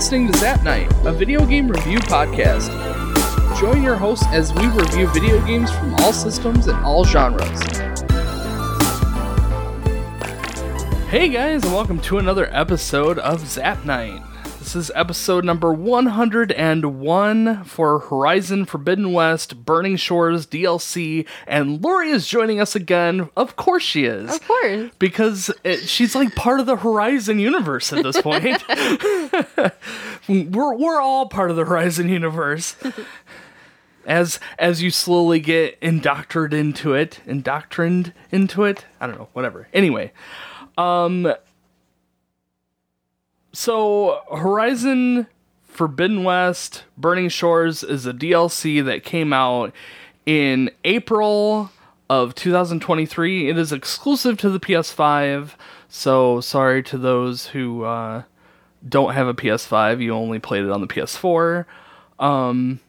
listening to Zap Night, a video game review podcast. Join your hosts as we review video games from all systems and all genres. Hey guys, and welcome to another episode of Zap Night. This is episode number 101 for Horizon Forbidden West, Burning Shores DLC, and Lori is joining us again. Of course she is. Of course. Because it, she's like part of the Horizon universe at this point. we're, we're all part of the Horizon universe. As as you slowly get indoctrinated into it, indoctrined into it. I don't know, whatever. Anyway, um so Horizon Forbidden West Burning Shores is a DLC that came out in April of 2023. It is exclusive to the PS5. So sorry to those who uh, don't have a PS5. You only played it on the PS4. Um,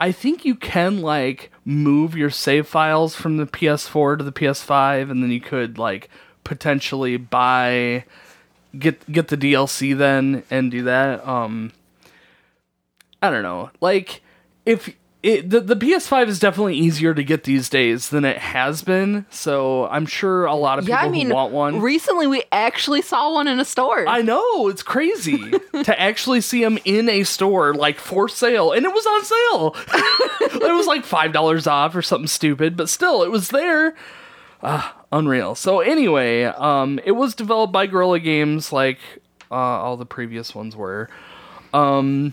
I think you can like move your save files from the PS4 to the PS5, and then you could like potentially buy get get the DLC then and do that. Um I don't know. Like if it, the, the PS5 is definitely easier to get these days than it has been, so I'm sure a lot of people Yeah, I mean, who want one. recently we actually saw one in a store. I know it's crazy to actually see them in a store like for sale, and it was on sale. it was like five dollars off or something stupid, but still, it was there. Ah, unreal. So anyway, um, it was developed by Guerrilla Games, like uh, all the previous ones were. Um,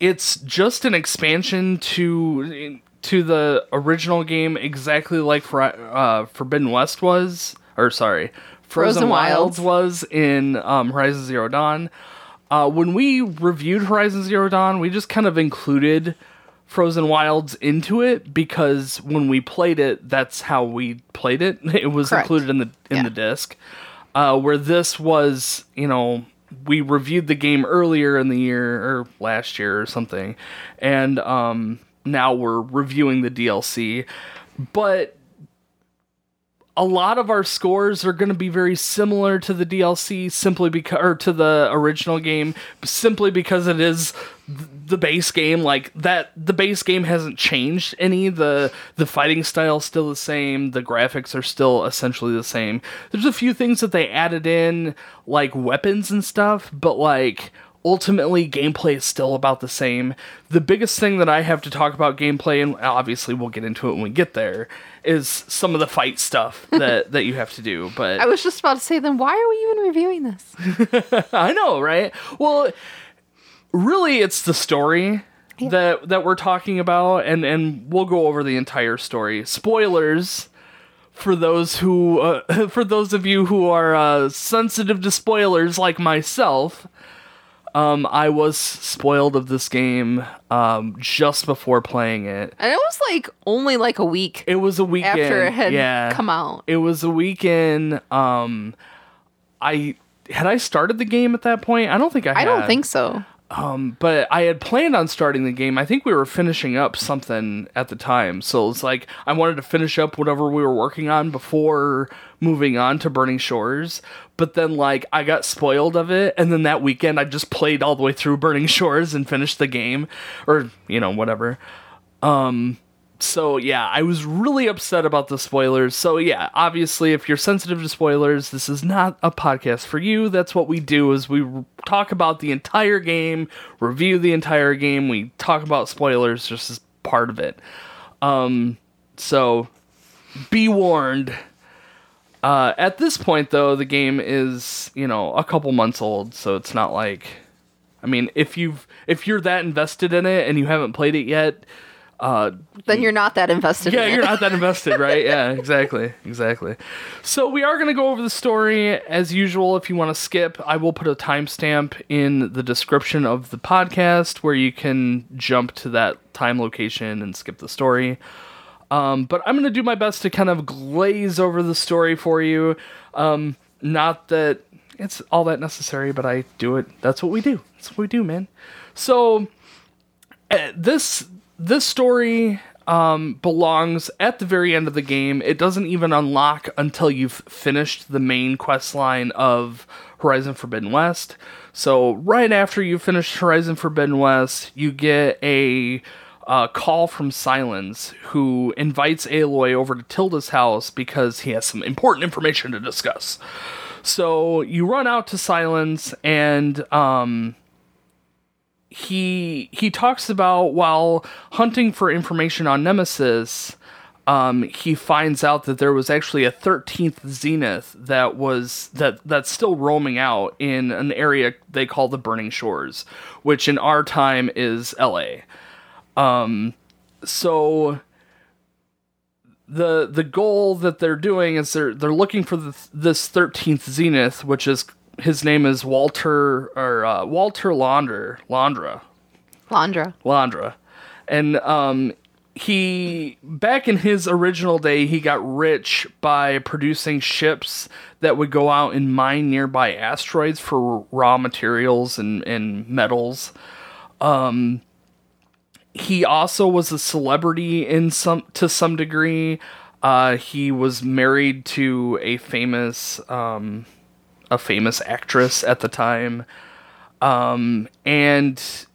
it's just an expansion to to the original game, exactly like uh, Forbidden West was, or sorry, Frozen, Frozen Wilds. Wilds. was in um, Horizon Zero Dawn. Uh, when we reviewed Horizon Zero Dawn, we just kind of included Frozen Wilds into it because when we played it, that's how we played it. It was Correct. included in the in Yeah. the disc. Uh, where this was, you know, we reviewed the game earlier in the year or last year or something, and um, now we're reviewing the DLC. But a lot of our scores are going to be very similar to the DLC simply because or to the original game simply because it is the base game like that the base game hasn't changed any the the fighting style still the same the graphics are still essentially the same there's a few things that they added in like weapons and stuff but like ultimately gameplay is still about the same the biggest thing that i have to talk about gameplay and obviously we'll get into it when we get there is some of the fight stuff that that you have to do but I was just about to say, then why are we even reviewing this? I know, right? Well, really, it's the story that that we're talking about, and and we'll go over the entire story. Spoilers for those who, uh, for those of you who are uh, sensitive to spoilers, like myself. Um, I was spoiled of this game um, just before playing it. And it was like only like a week It was a weekend after it had yeah. come out. It was a weekend. Um, I had I started the game at that point. I don't think I. Had. I don't think so. But I had planned on starting the game. I think we were finishing up something at the time, so it's like I wanted to finish up whatever we were working on before moving on to Burning Shores. But then, like, I got spoiled of it, and then that weekend I just played all the way through Burning Shores and finished the game, or you know, whatever. Um, so yeah, I was really upset about the spoilers. So yeah, obviously if you're sensitive to spoilers, this is not a podcast for you. That's what we do is we talk about the entire game, review the entire game, we talk about spoilers just as part of it. Um so be warned. Uh, at this point, though, the game is you know a couple months old, so it's not like, I mean, if you've if you're that invested in it and you haven't played it yet, uh, Then you're not that invested yeah, in you're not that invested, right? Yeah, exactly, exactly. So we are going to go over the story as usual. If you want to skip, I will put a timestamp in the description of the podcast where you can jump to that time location and skip the story. Um, but I'm going to do my best to kind of glaze over the story for you. Um, not that it's all that necessary, but I do it. That's what we do. That's what we do, man. So uh, this this story um, belongs at the very end of the game. It doesn't even unlock until you've finished the main quest line of Horizon Forbidden West. So right after you finish Horizon Forbidden West, you get a uh, call from Silence, who invites Aloy over to Tilda's house because he has some important information to discuss. So you run out to Silence, and um, he he talks about while hunting for information on Nemesis, um, he finds out that there was actually a 13th Zenith that was that that's still roaming out in an area they call the Burning Shores, which in our time is L.A. Um, so the the goal that they're doing is they're they're looking for the, this 13th Zenith, which is his name is Walter or uh, Walter Laundra Laundra Landra. Landra, and um, he back in his original day he got rich by producing ships that would go out and mine nearby asteroids for raw materials and, and metals. Um, he also was a celebrity in some to some degree. Uh, he was married to a famous um, a famous actress at the time, um, and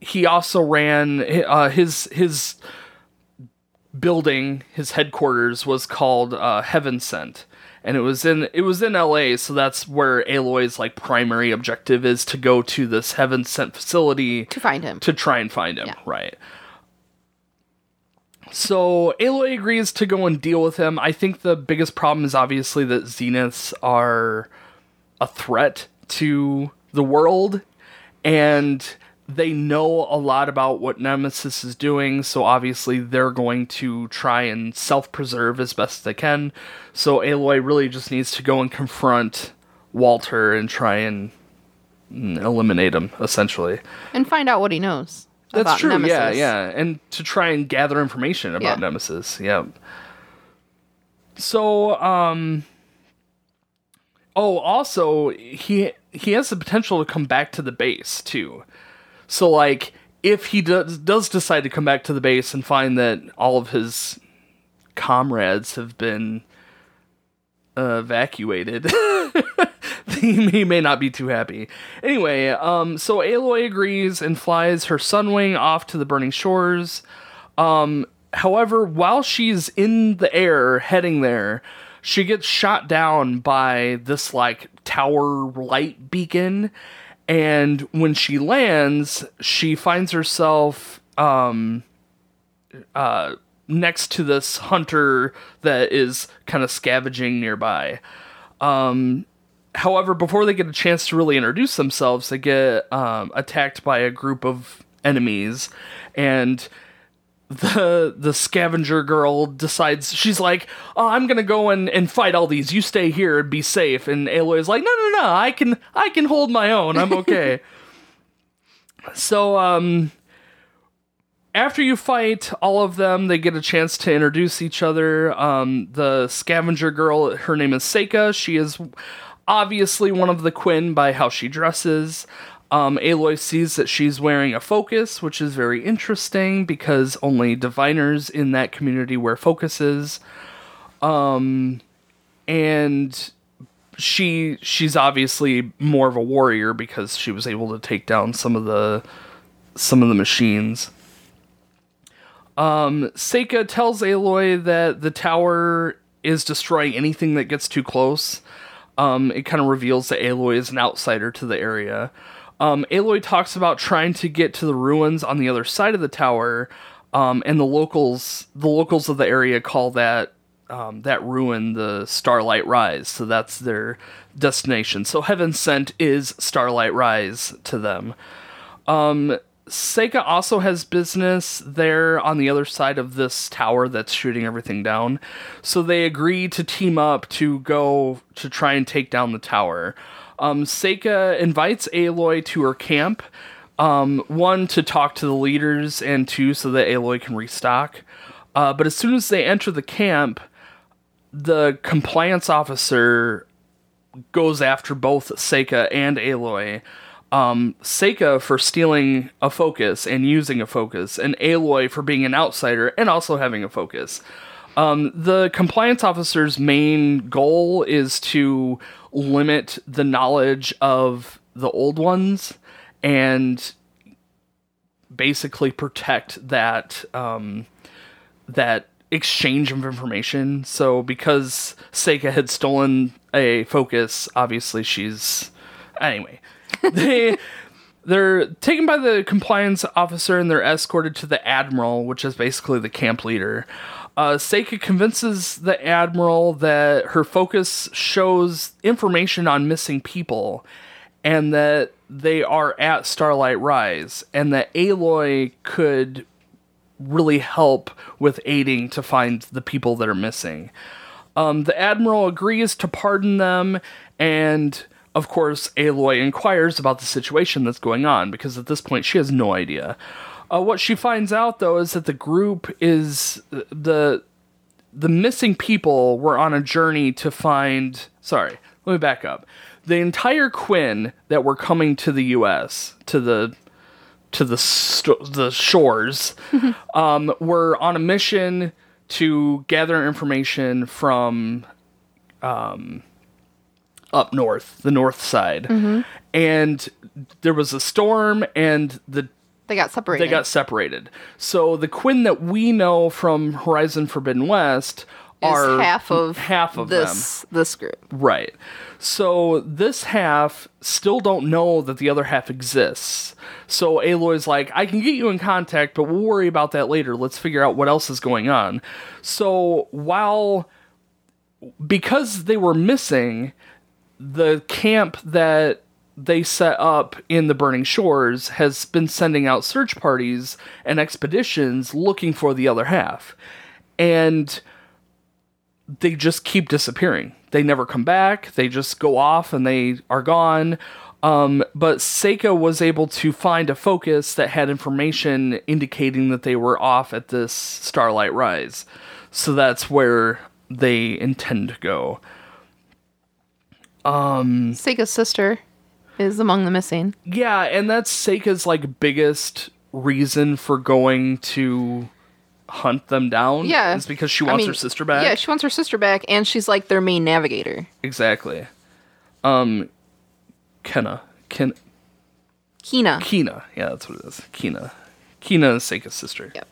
he also ran uh, his his building. His headquarters was called uh, Heaven Sent, and it was in it was in L.A. So that's where Aloy's like primary objective is to go to this Heaven Sent facility To find him. to try and find him. Yeah. Right. So Aloy agrees to go and deal with him. I think the biggest problem is obviously that Zeniths are a threat to the world, and they know a lot about what Nemesis is doing. So obviously they're going to try and self-preserve as best they can. So Aloy really just needs to go and confront Walter and try and mm, eliminate him, essentially. and find out what he knows. That's true. Nemesis. Yeah, yeah, and to try and gather information about Yeah. Nemesis. Yeah. So, um, oh, also he he has the potential to come back to the base too. So, like, if he does does decide to come back to the base and find that all of his comrades have been uh, evacuated. he, may not be too happy. Anyway, um, so Aloy agrees and flies her Sunwing off to the burning shores. Um, however, while she's in the air heading there, she gets shot down by this like tower light beacon. And when she lands, she finds herself um, uh, next to this hunter that is kind of scavenging nearby. Um, however, before they get a chance to really introduce themselves, they get um, attacked by a group of enemies, and the the scavenger girl decides she's like, oh, I'm gonna go and, and fight all these. You stay here and be safe. And Aloy's like, no, no, no, I can I can hold my own. I'm okay. so um after you fight all of them, they get a chance to introduce each other. Um, the scavenger girl, her name is Seyka. She is obviously one of the Quen by how she dresses. Um, Aloy sees that she's wearing a focus, which is very interesting because only diviners in that community wear focuses. Um, and she she's obviously more of a warrior because she was able to take down some of the some of the machines. Um, Seyka tells Aloy that the tower is destroying anything that gets too close. Um, it kind of reveals that Aloy is an outsider to the area. Um, Aloy talks about trying to get to the ruins on the other side of the tower, um, and the locals, the locals of the area, call that um, that ruin the Starlight Rise. So that's their destination. So Heaven Sent is Starlight Rise to them. Um, Seyka also has business there on the other side of this tower that's shooting everything down. So they agree to team up to go to try and take down the tower. Um, Seyka invites Aloy to her camp. Um, one, to talk to the leaders, and two, so that Aloy can restock. Uh, but as soon as they enter the camp, the compliance officer goes after both Seyka and Aloy. Um, Seyka for stealing a focus and using a focus, and Aloy for being an outsider and also having a focus. Um, the compliance officer's main goal is to limit the knowledge of the old ones and basically protect that um, that exchange of information. So because Seyka had stolen a focus, obviously she's anyway. They they're taken by the compliance officer and they're escorted to the admiral, which is basically the camp leader. Uh, Seyka convinces the admiral that her focus shows information on missing people and that they are at Starlight Rise, and that Aloy could really help with aiding to find the people that are missing. Um, the admiral agrees to pardon them, and of course, Aloy inquires about the situation that's going on because at this point she has no idea. Uh, what she finds out though is that the group is the the missing people were on a journey to find. Sorry, let me back up. The entire Quen that were coming to the U.S. to the to the st- the shores um, were on a mission to gather information from um, up north, the north side, mm-hmm. and there was a storm, and the They got separated. they got separated. So the Quen that we know from Horizon Forbidden West are half of half of them. this this group. Right. So this half still don't know that the other half exists. So Aloy's like, I can get you in contact, but we'll worry about that later. Let's figure out what else is going on. So while because they were missing, the camp that they set up in the Burning Shores has been sending out search parties and expeditions looking for the other half. And they just keep disappearing. They never come back. They just go off and they are gone. Um, but Seyka was able to find a focus that had information indicating that they were off at this Starlight Rise. So that's where they intend to go. Seyka's sister is among the missing. Yeah, and that's Seyka's like biggest reason for going to hunt them down. Yeah, is because she I wants mean, her sister back. Yeah, she wants her sister back, and she's like their main navigator. exactly. Um, Kenna, Ken, Kina. Kina. Yeah, that's what it is. Kina. Kina is Seyka's sister. Yep.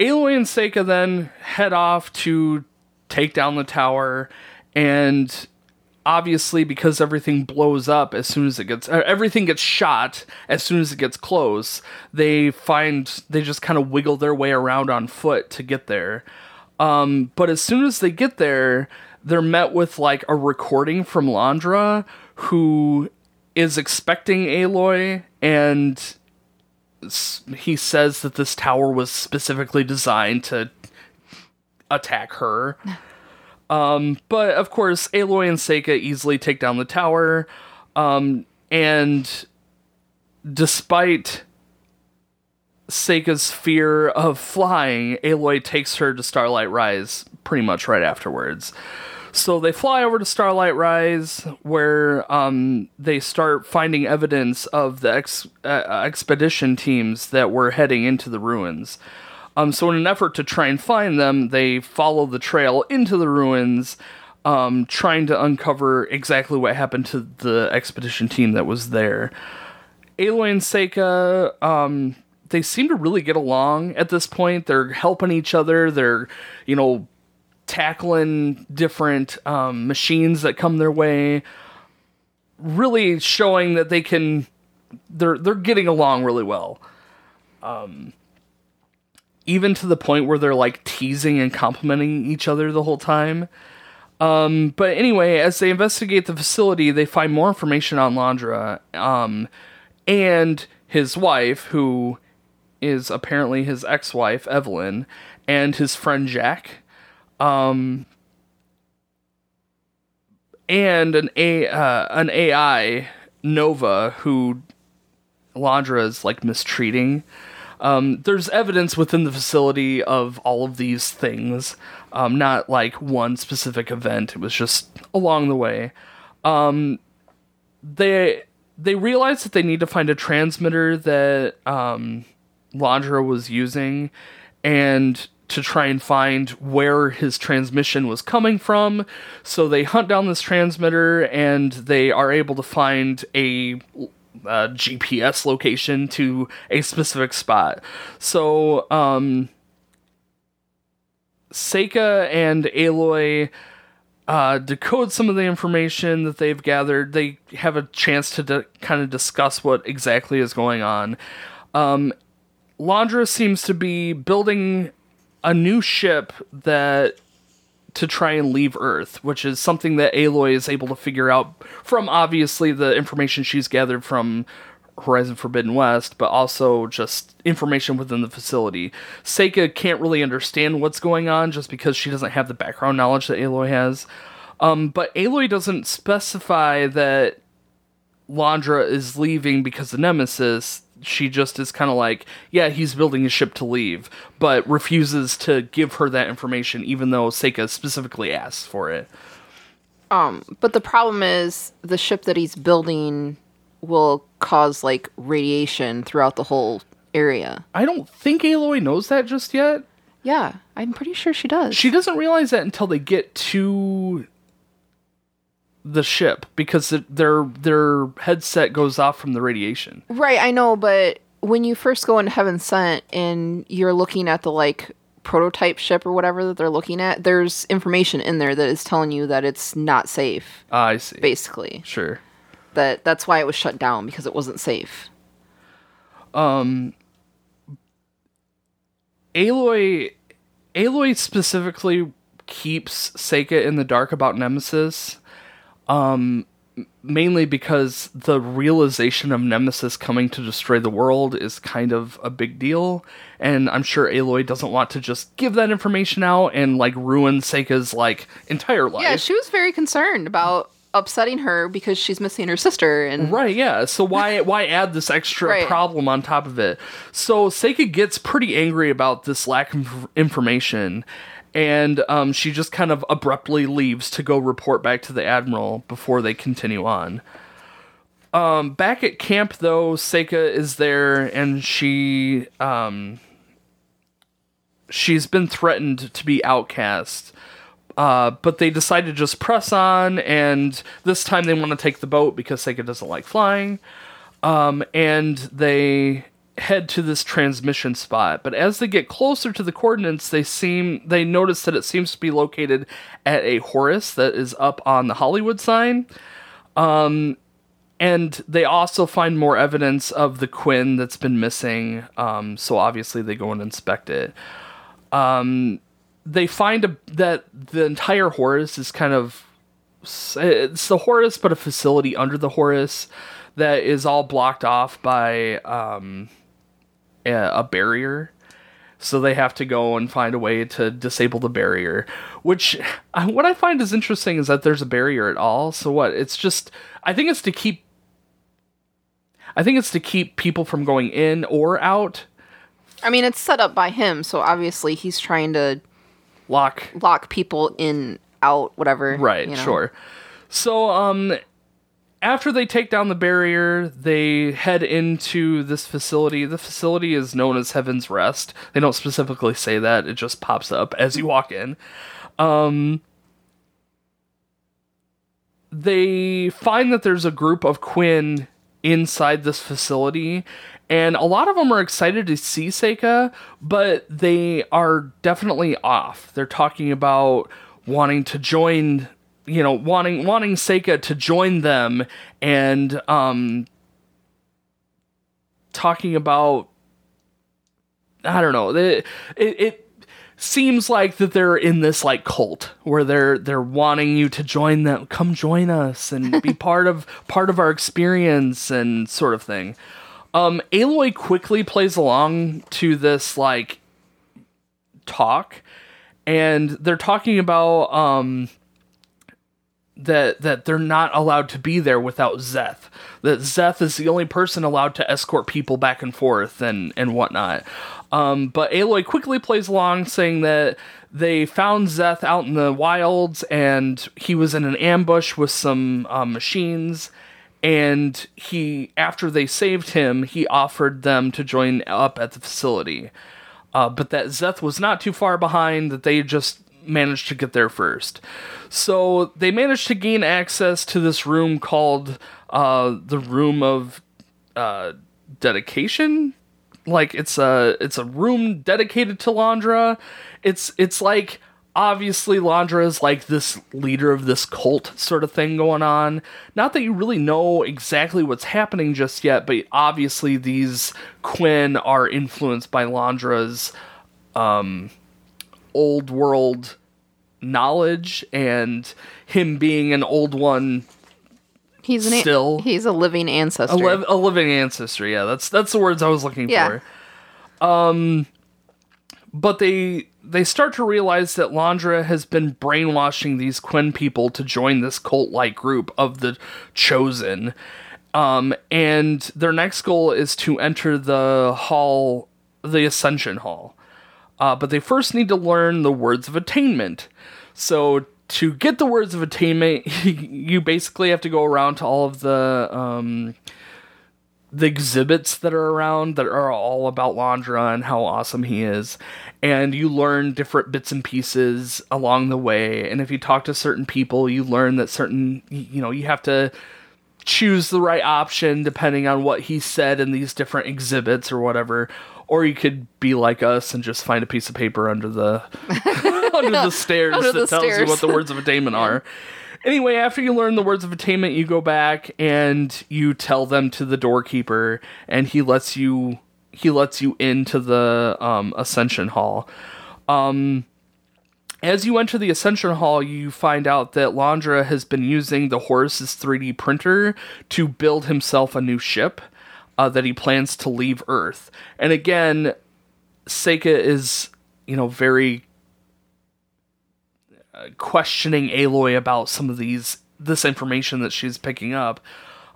Aloy and Seyka then head off to take down the tower, and obviously because everything blows up as soon as it gets uh, everything gets shot as soon as it gets close, they find they just kind of wiggle their way around on foot to get there. Um, but as soon as they get there, they're met with like a recording from Landra, who is expecting Aloy, and he says that this tower was specifically designed to attack her. Um, but of course, Aloy and Seyka easily take down the tower. Um, and despite Seyka's fear of flying, Aloy takes her to Starlight Rise pretty much right afterwards. So they fly over to Starlight Rise, where um, they start finding evidence of the ex- uh, expedition teams that were heading into the ruins. Um, so, in an effort to try and find them, they follow the trail into the ruins, um, trying to uncover exactly what happened to the expedition team that was there. Aloy and Seyka, um, they seem to really get along at this point. They're helping each other. They're, you know, tackling different um, machines that come their way. Really showing that they can. They're they're getting along really well. Um, even to the point where they're like teasing and complimenting each other the whole time. Um, but anyway, as they investigate the facility, they find more information on Landra um, and his wife, who is apparently his ex-wife Evelyn, and his friend Jack, um, and an a uh, an AI Nova who Landra is like mistreating. Um, there's evidence within the facility of all of these things, um, not like one specific event. It was just along the way. Um, they they realize that they need to find a transmitter that um, Landra was using, and to try and find where his transmission was coming from. So they hunt down this transmitter and they are able to find a uh, GPS location to a specific spot. So, um, Seyka and Aloy uh, decode some of the information that they've gathered. They have a chance to di- kind of discuss what exactly is going on. Um, Landra seems to be building a new ship that to try and leave Earth, which is something that Aloy is able to figure out from obviously the information she's gathered from Horizon Forbidden West, but also just information within the facility. Seyka can't really understand what's going on just because she doesn't have the background knowledge that Aloy has. Um, but Aloy doesn't specify that Landra is leaving because of Nemesis. She just is kind of like, yeah, he's building a ship to leave, but refuses to give her that information, even though Seyka specifically asks for it. Um, but the problem is the ship that he's building will cause like radiation throughout the whole area. I don't think Aloy knows that just yet. Yeah, I'm pretty sure she does. She doesn't realize that until they get to the ship because it, their their headset goes off from the radiation. right, I know, but when you first go into Heaven Sent and you're looking at the like prototype ship or whatever that they're looking at, there's information in there that is telling you that it's not safe. Ah, I see. Basically, Sure. that that's why it was shut down because it wasn't safe. Um, Aloy Aloy specifically keeps Seyka in the dark about Nemesis. Um mainly because the realization of Nemesis coming to destroy the world is kind of a big deal and I'm sure Aloy doesn't want to just give that information out and like ruin Seyka's like entire life. Yeah, she was very concerned about upsetting her because she's missing her sister and Right, yeah. So why why add this extra Right. problem on top of it? So Seyka gets pretty angry about this lack of information, and um, she just kind of abruptly leaves to go report back to the admiral before they continue on. Um, back at camp, though, Seyka is there, and she um, she's been threatened to be outcast. Uh, but they decide to just press on, and this time they want to take the boat because Seyka doesn't like flying. Um, and they head to this transmission spot. But as they get closer to the coordinates, they seem they notice that it seems to be located at a Horus that is up on the Hollywood sign. Um, and they also find more evidence of the Quen that's been missing. Um, so obviously they go and inspect it they find a, that the entire Horus is kind of it's the Horus, but a facility under the Horus that is all blocked off by um, a, a barrier. So they have to go and find a way to disable the barrier. Which what I find is interesting is that there's a barrier at all. So what? It's just I think it's to keep. I think it's to keep people from going in or out. I mean it's set up by him, so obviously he's trying to Lock lock people in, out, whatever. Right, you know? sure. So, um, after they take down the barrier, they head into this facility. The facility is known as Heaven's Rest. They don't specifically say that, it just pops up as you walk in. Um, they find that there's a group of Quen inside this facility, and a lot of them are excited to see Seyka, but they are definitely off. They're talking about wanting to join, you know, wanting wanting Seyka to join them, and um, talking about I don't know. It, it it seems like that they're in this like cult where they're they're wanting you to join them, come join us and be part of part of our experience and sort of thing. Um, Aloy quickly plays along to this like talk, and they're talking about um that that they're not allowed to be there without Zeth. That Zeth is the only person allowed to escort people back and forth and and whatnot. Um, but Aloy quickly plays along, saying that they found Zeth out in the wilds and he was in an ambush with some um, machines. And he, after they saved him, he offered them to join up at the facility. uh, but that Zeth was not too far behind, that they just managed to get there first. So they managed to gain access to this room called uh, the Room of uh, Dedication. Like it's a it's a room dedicated to Landra. It's it's like obviously Landra is like this leader of this cult sort of thing going on. Not that you really know exactly what's happening just yet, but obviously these Quen are influenced by Landra's um, old world knowledge and him being an old one He's an Still- he's a living ancestor. a, liv- a living ancestry yeah that's that's the words i was looking Yeah. for um but they they start to realize that Landra has been brainwashing these Quen people to join this cult like group of the chosen. Um, and their next goal is to enter the hall, the Ascension Hall. Uh, but they first need to learn the words of attainment. So to get the words of attainment, you basically have to go around to all of the um, the exhibits that are around that are all about Landra and how awesome he is. And you learn different bits and pieces along the way. And if you talk to certain people, you learn that certain, you know, you have to choose the right option depending on what he said in these different exhibits or whatever. Or you could be like us and just find a piece of paper under the under the stairs Under that the tells you what the words of attainment are. Anyway, after you learn the words of attainment, you go back and you tell them to the doorkeeper, and he lets you he lets you into the um, ascension hall. Um, as you enter the Ascension Hall, you find out that Landra has been using the Horus's 3D printer to build himself a new ship uh, that he plans to leave Earth. And again, Seyka is, you know, very uh, questioning Aloy about some of these this information that she's picking up.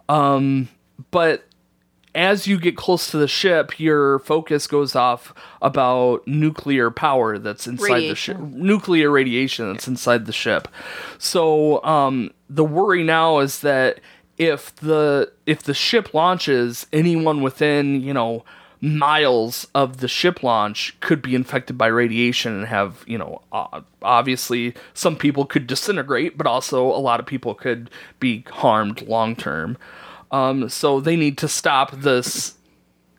Um, but as you get close to the ship, your focus goes off about nuclear power that's inside the ship, nuclear radiation that's inside the ship. So um, the worry now is that if the if the ship launches, anyone within you know miles of the ship launch could be infected by radiation and have you know obviously some people could disintegrate, but also a lot of people could be harmed long term. Um, so they need to stop this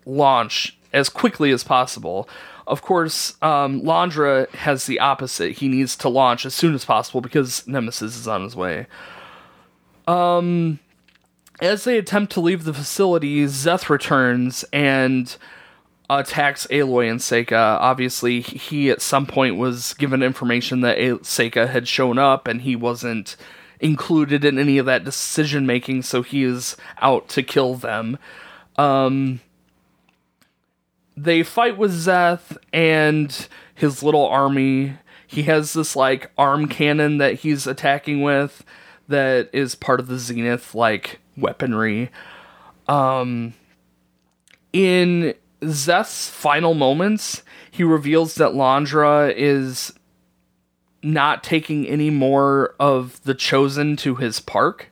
launch as quickly as possible. Of course, um, Landra has the opposite. He needs to launch as soon as possible because Nemesis is on his way. Um, as they attempt to leave the facility, Zeth returns and attacks Aloy and Seyka. Obviously, he at some point was given information that A- Seyka had shown up and he wasn't included in any of that decision making, so he is out to kill them. Um, they fight with Zeth and his little army. He has this like arm cannon that he's attacking with that is part of the Zenith like weaponry. Um in Zeth's final moments, he reveals that Landra is not taking any more of the chosen to his park.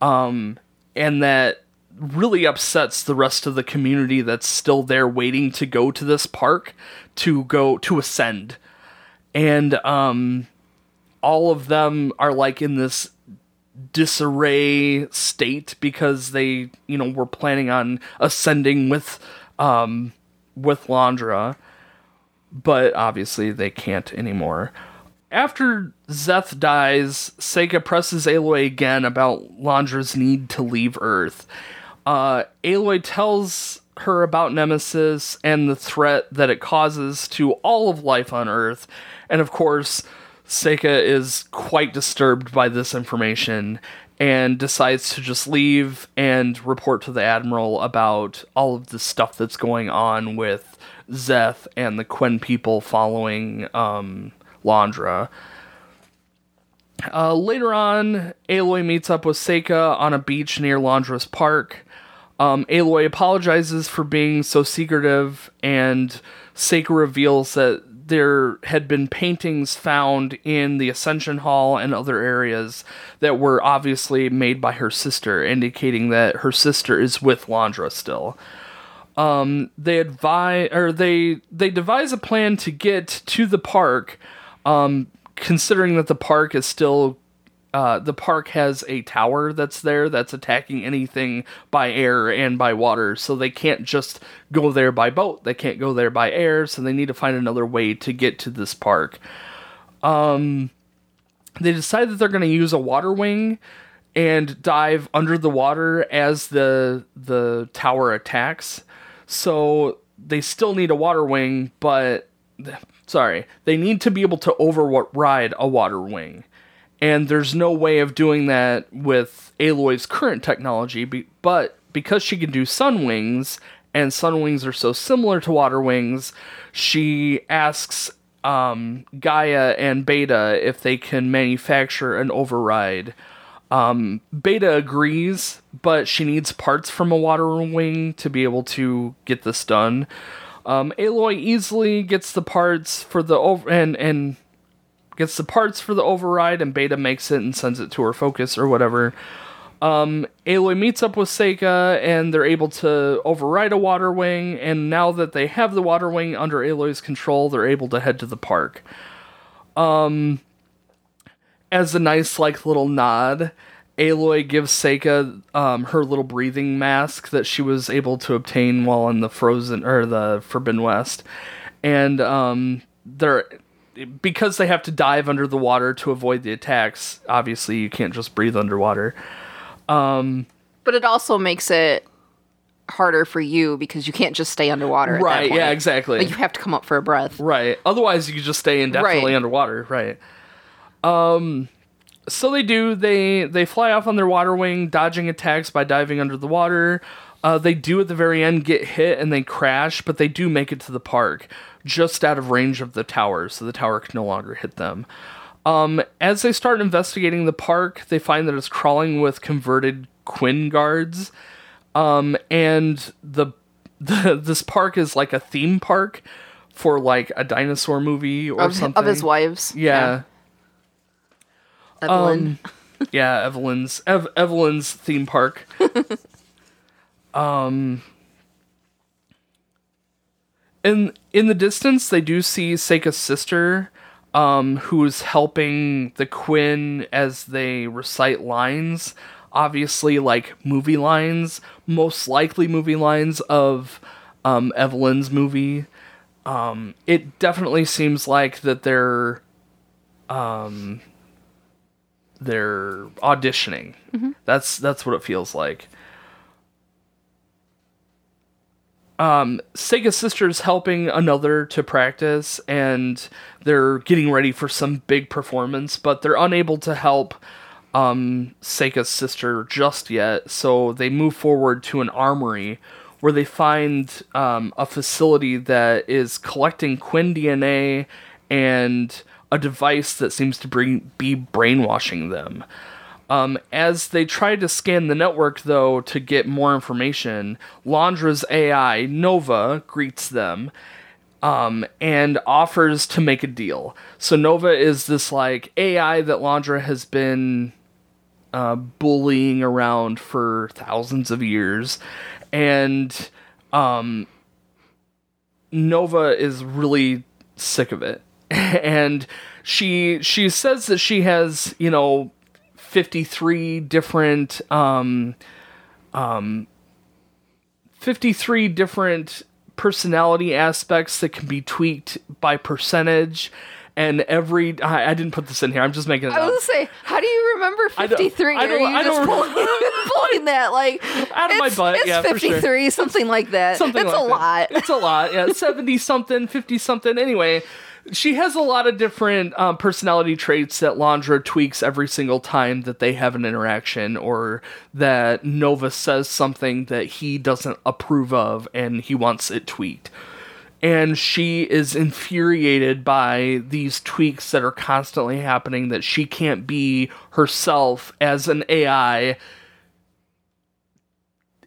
Um and that really upsets the rest of the community that's still there waiting to go to this park to go to ascend. And um all of them are like in this disarray state because they, you know, were planning on ascending with um with Landra, but obviously they can't anymore. After Zeth dies, Seyka presses Aloy again about Landra's need to leave Earth. Uh, Aloy tells her about Nemesis and the threat that it causes to all of life on Earth, and of course, Seyka is quite disturbed by this information and decides to just leave and report to the Admiral about all of the stuff that's going on with Zeth and the Quen people following um, Landra. Uh, later on, Aloy meets up with Seyka on a beach near Landra's park. Um, Aloy apologizes for being so secretive, and Seyka reveals that there had been paintings found in the Ascension Hall and other areas that were obviously made by her sister, indicating that her sister is with Landra still. um, they advise or they they devise a plan to get to the park, um, considering that the park is still uh, the park has a tower that's there that's attacking anything by air and by water, so they can't just go there by boat. They can't go there by air, so they need to find another way to get to this park. Um, they decide that they're going to use a water wing and dive under the water as the the tower attacks. So they still need a water wing, but sorry, they need to be able to override a water wing. And there's no way of doing that with Aloy's current technology, but because she can do sun wings and sun wings are so similar to water wings, she asks um, Gaia and Beta if they can manufacture an override. Um, Beta agrees, but she needs parts from a water wing to be able to get this done. Um, Aloy easily gets the parts for the over and and gets the parts for the override, and Beta makes it and sends it to her focus or whatever. Um, Aloy meets up with Seyka, and they're able to override a water wing. And now that they have the water wing under Aloy's control, they're able to head to the park. Um, as a nice like little nod, Aloy gives Seyka um, her little breathing mask that she was able to obtain while in the frozen or the Forbidden West, and um, they're because they have to dive under the water to avoid the attacks. Obviously, you can't just breathe underwater. Um, but it also makes it harder for you because you can't just stay underwater. right? Yeah, exactly. Like you have to come up for a breath. Right. Otherwise, you just stay indefinitely Right. underwater. Right. Um. So they do. They they fly off on their water wing, dodging attacks by diving under the water. Uh, they do at the very end get hit and they crash, but they do make it to the park, just out of range of the tower, so the tower can no longer hit them. Um, as they start investigating the park, they find that it's crawling with converted Quen guards, um, and the, the this park is like a theme park for like a dinosaur movie or Of, something of his wives. Yeah, Evelyn. um, yeah, Evelyn's Ev- Evelyn's theme park. um, in in the distance, they do see Seyka's sister, um, who's helping the Quen as they recite lines. Obviously, like movie lines, most likely movie lines of um, Evelyn's movie. Um, it definitely seems like that they're um, they're auditioning. That's that's what it feels like. Um, Seyka's sister's helping another to practice, and they're getting ready for some big performance, but they're unable to help um, Seyka's sister just yet. So they move forward to an armory where they find um, a facility that is collecting Quen DNA and a device that seems to bring, be brainwashing them. Um, as they try to scan the network, though, to get more information, Londra's AI, Nova, greets them um, and offers to make a deal. So, Nova is this like AI that Londra has been uh, bullying around for thousands of years. And um, Nova is really sick of it. and she she says that she has, you know, 53 different um um 53 different personality aspects that can be tweaked by percentage and every I, I didn't put this in here. I'm just making it I up. gonna say, how do you remember I don't- 53? I don't- Are you I just don't- pulling, pulling that like Out of my butt, It's yeah, for sure. 53, something like that. something it's like a that. lot. It's a lot. Yeah, seventy something, fifty something. Anyway, she has a lot of different um, personality traits that Landra tweaks every single time that they have an interaction, or that Nova says something that he doesn't approve of, and he wants it tweaked. And she is infuriated by these tweaks that are constantly happening. That she can't be herself as an AI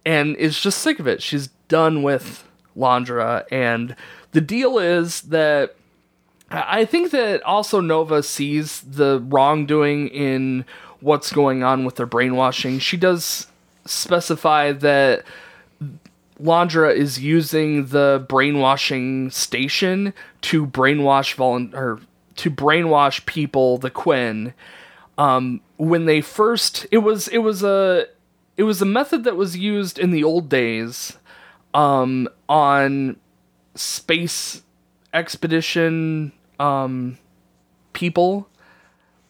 and is just sick of it. She's done with Landra, and the deal is that I think that also Nova sees the wrongdoing in what's going on with their brainwashing. She does specify that Landra is using the brainwashing station to brainwash volun- or to brainwash people, the Quen. Um, when they first, it was it was a it was a method that was used in the old days um, on space expedition um, people,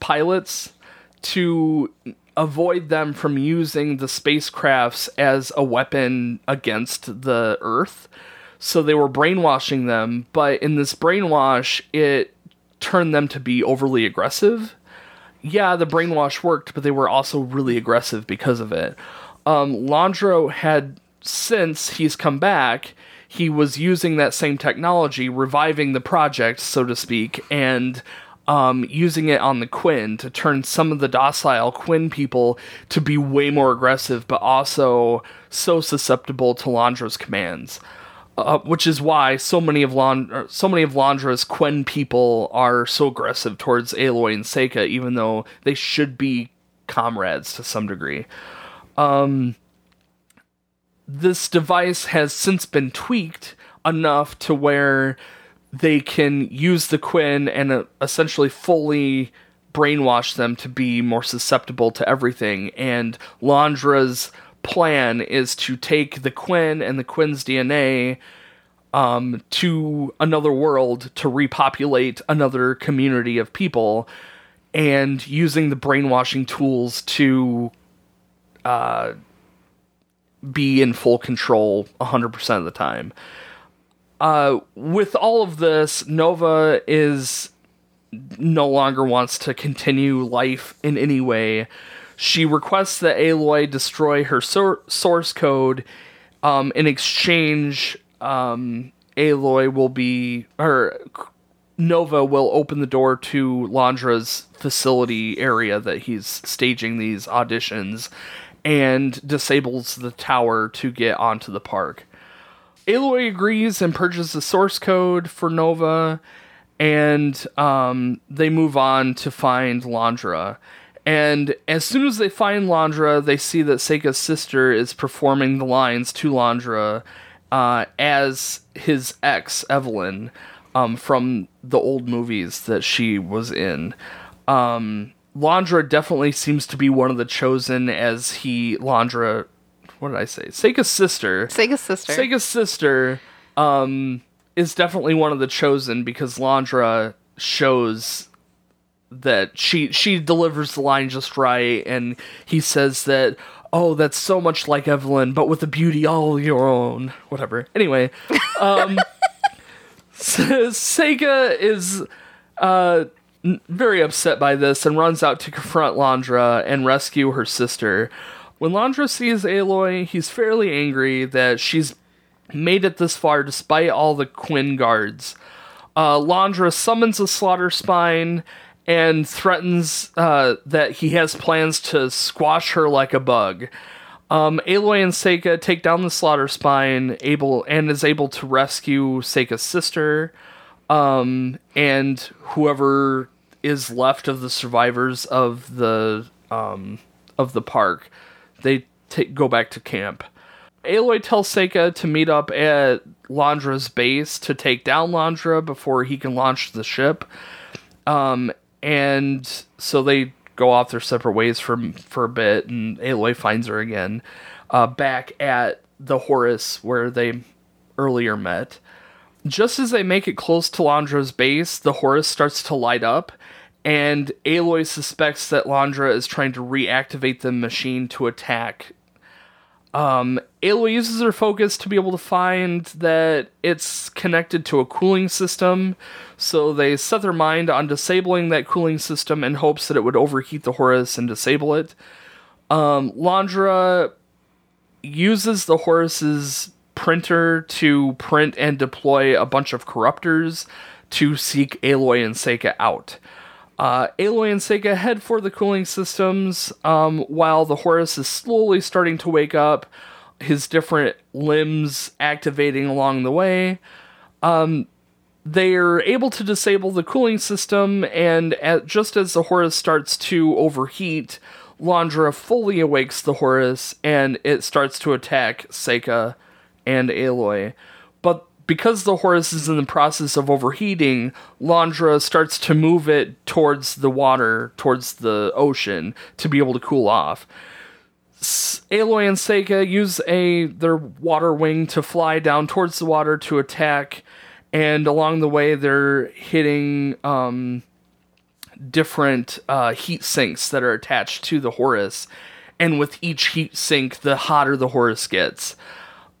pilots, to avoid them from using the spacecrafts as a weapon against the Earth. So they were brainwashing them, but in this brainwash, it turned them to be overly aggressive. Yeah, the brainwash worked, but they were also really aggressive because of it. Um, Landro had, since he's come back, he was using that same technology, reviving the project, so to speak, and um, using it on the Quen to turn some of the docile Quen people to be way more aggressive, but also so susceptible to Landra's commands. Uh, which is why so many of Lond- so many of Landra's Quen people are so aggressive towards Aloy and Seyka, even though they should be comrades to some degree. Um, this device has since been tweaked enough to where they can use the Quen and uh, essentially fully brainwash them to be more susceptible to everything. And Landra's plan is to take the Quen and the Quen's DNA um, to another world to repopulate another community of people and using the brainwashing tools to uh, be in full control 100% of the time. Uh, with all of this, Nova is no longer wants to continue life in any way. She requests that Aloy destroy her sor- source code. Um, in exchange, um, Aloy will be, or Nova will open the door to Landra's facility area that he's staging these auditions and disables the tower to get onto the park. Aloy agrees and purchases the source code for Nova, and um, they move on to find Landra. And as soon as they find Landra, they see that Seyka's sister is performing the lines to Landra uh, as his ex, Evelyn, um, from the old movies that she was in. Um, Landra definitely seems to be one of the chosen as he, Landra, what did I say? Seyka's sister. Seyka's sister. Seyka's sister um, is definitely one of the chosen because Landra shows that she she delivers the line just right, and he says that oh that's so much like Evelyn, but with a beauty all your own. Whatever. Anyway, um, Seyka is uh, very upset by this and runs out to confront Landra and rescue her sister. When Landra sees Aloy, he's fairly angry that she's made it this far despite all the Quen guards. Uh, Landra summons a slaughter spine and threatens uh, that he has plans to squash her like a bug. Um, Aloy and Seyka take down the slaughter spine, able and is able to rescue Seyka's sister, um, and whoever is left of the survivors of the um, of the park. They t- go back to camp. Aloy tells Seyka to meet up at Landra's base to take down Landra before he can launch the ship. Um, and so they go off their separate ways for for a bit, and Aloy finds her again uh, back at the Horus where they earlier met. Just as they make it close to Landra's base, the Horus starts to light up, and Aloy suspects that Landra is trying to reactivate the machine to attack. Um, Aloy uses her focus to be able to find that it's connected to a cooling system, so they set their mind on disabling that cooling system in hopes that it would overheat the Horus and disable it. Um, Landra uses the Horus's printer to print and deploy a bunch of corruptors to seek Aloy and Seyka out. Uh, Aloy and Seyka head for the cooling systems um, while the Horus is slowly starting to wake up, his different limbs activating along the way. Um, they're able to disable the cooling system, and at, just as the Horus starts to overheat, Landra fully awakes the Horus and it starts to attack Seyka and Aloy. But because the Horus is in the process of overheating, Landra starts to move it towards the water, towards the ocean, to be able to cool off. Aloy and Seyka use a their water wing to fly down towards the water to attack, and along the way they're hitting um, different uh, heat sinks that are attached to the Horus, and with each heat sink, the hotter the Horus gets.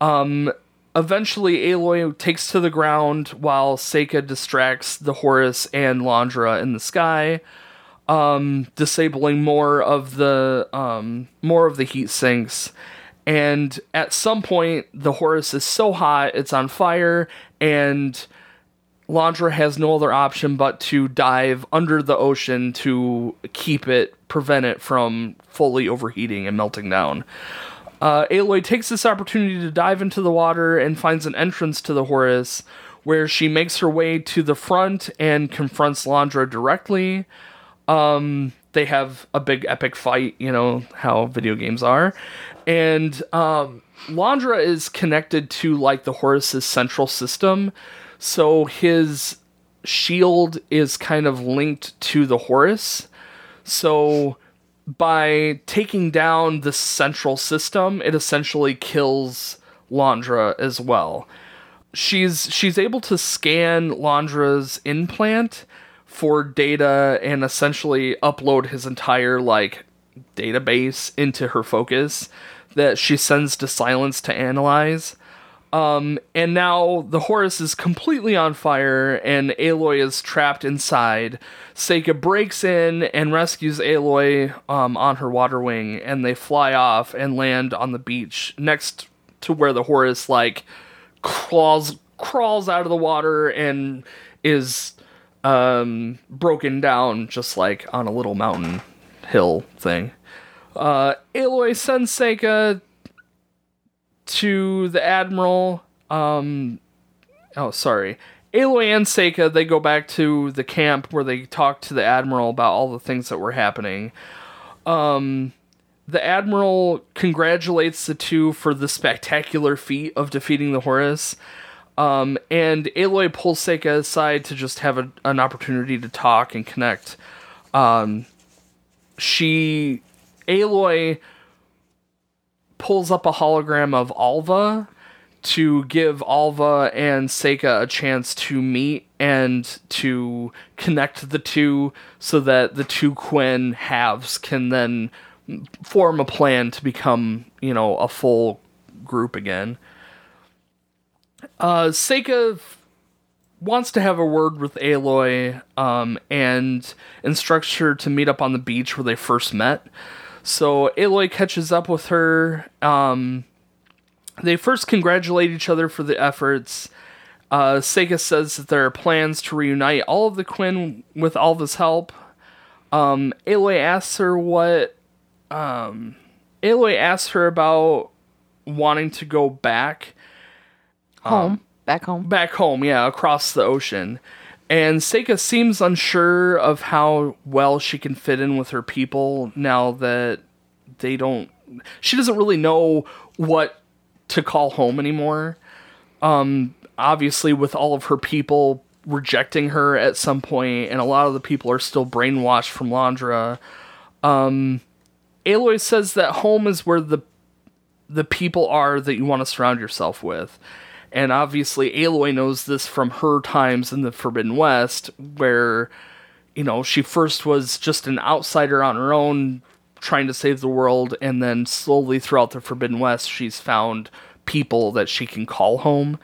Um, eventually, Aloy takes to the ground while Seyka distracts the Horus and Landra in the sky, um, disabling more of the um, more of the heat sinks. And at some point, the Horus is so hot it's on fire, and Landra has no other option but to dive under the ocean to keep it, prevent it from fully overheating and melting down. Uh, Aloy takes this opportunity to dive into the water and finds an entrance to the Horus, where she makes her way to the front and confronts Landra directly. Um, they have a big epic fight, you know how video games are, and um, Landra is connected to like the Horus's central system, so his shield is kind of linked to the Horus. So by taking down the central system, it essentially kills Landra as well. She's she's able to scan Landra's implant for data and essentially upload his entire like database into her focus that she sends to Sylens to analyze. Um, and now the Horus is completely on fire, and Aloy is trapped inside. Seyka breaks in and rescues Aloy um, on her water wing, and they fly off and land on the beach next to where the Horus like crawls crawls out of the water and is um, broken down just like on a little mountain hill thing. Uh, Aloy sends Seyka to the admiral. Um, oh, sorry. Aloy and Seyka, they go back to the camp where they talk to the admiral about all the things that were happening. Um, the admiral congratulates the two for the spectacular feat of defeating the Horus. Um, and Aloy pulls Seyka aside to just have a, an opportunity to talk and connect. Um, she, Aloy, pulls up a hologram of Alva to give Alva and Seyka a chance to meet and to connect the two so that the two Quen halves can then form a plan to become, you know, a full group again. Uh, Seyka wants to have a word with Aloy um, and instructs her to meet up on the beach where they first met. So Aloy catches up with her. Um, they first congratulate each other for the efforts. Uh, Seyka says that there are plans to reunite all of the Quen with Alva's help. Um, Aloy asks her what. Um, Aloy asks her about wanting to go back Home. back home. back home, yeah, across the ocean. And Seyka seems unsure of how well she can fit in with her people now that they don't. She doesn't really know what to call home anymore. Um, obviously, with all of her people rejecting her at some point, and a lot of the people are still brainwashed from Landra. Um, Aloy says that home is where the the people are that you want to surround yourself with. And obviously, Aloy knows this from her times in the Forbidden West, where, you know, she first was just an outsider on her own, trying to save the world, and then slowly throughout the Forbidden West, she's found people that she can call home.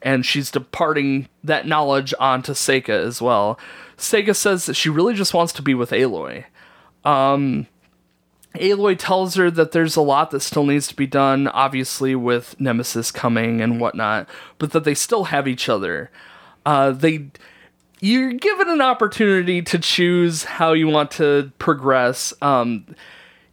And she's departing that knowledge onto Seyka as well. Seyka says that she really just wants to be with Aloy. Um, Aloy tells her that there's a lot that still needs to be done, obviously with Nemesis coming and whatnot, but that they still have each other. Uh, they, you're given an opportunity to choose how you want to progress. Um,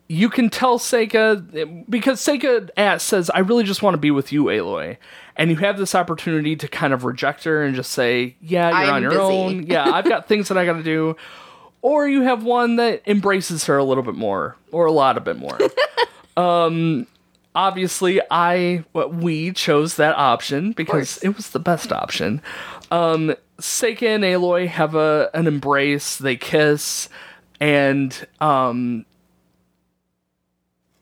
you can tell Seyka because Seyka says, "I really just want to be with you, Aloy," and you have this opportunity to kind of reject her and just say, "Yeah, you're I'm on your busy." own. Yeah, I've got things that I got to do." Or you have one that embraces her a little bit more, or a lot a bit more. um, obviously I we chose that option because it was the best option. Um Seyka and Aloy have a an embrace, they kiss, and um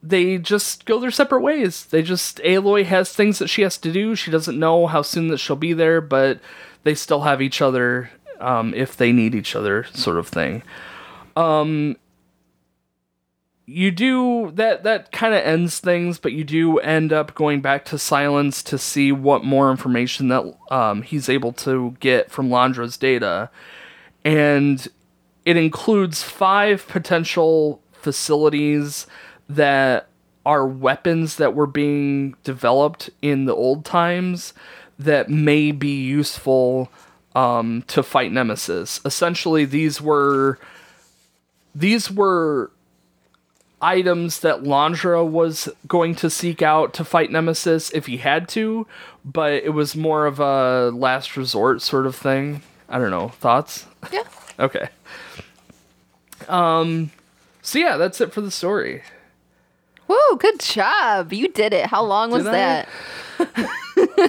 they just go their separate ways. They just Aloy has things that she has to do. She doesn't know how soon that she'll be there, but they still have each other um, if they need each other, sort of thing. Um, you do that. That kind of ends things, but you do end up going back to Sylens to see what more information that um, he's able to get from Landra's data, and it includes five potential facilities that are weapons that were being developed in the old times that may be useful um, to fight Nemesis. Essentially, these were these were items that Landra was going to seek out to fight Nemesis if he had to, but it was more of a last resort sort of thing. I don't know. Thoughts? Yeah. Okay. Um so yeah, that's it for the story. Woo, good job. You did it. How long was Did that?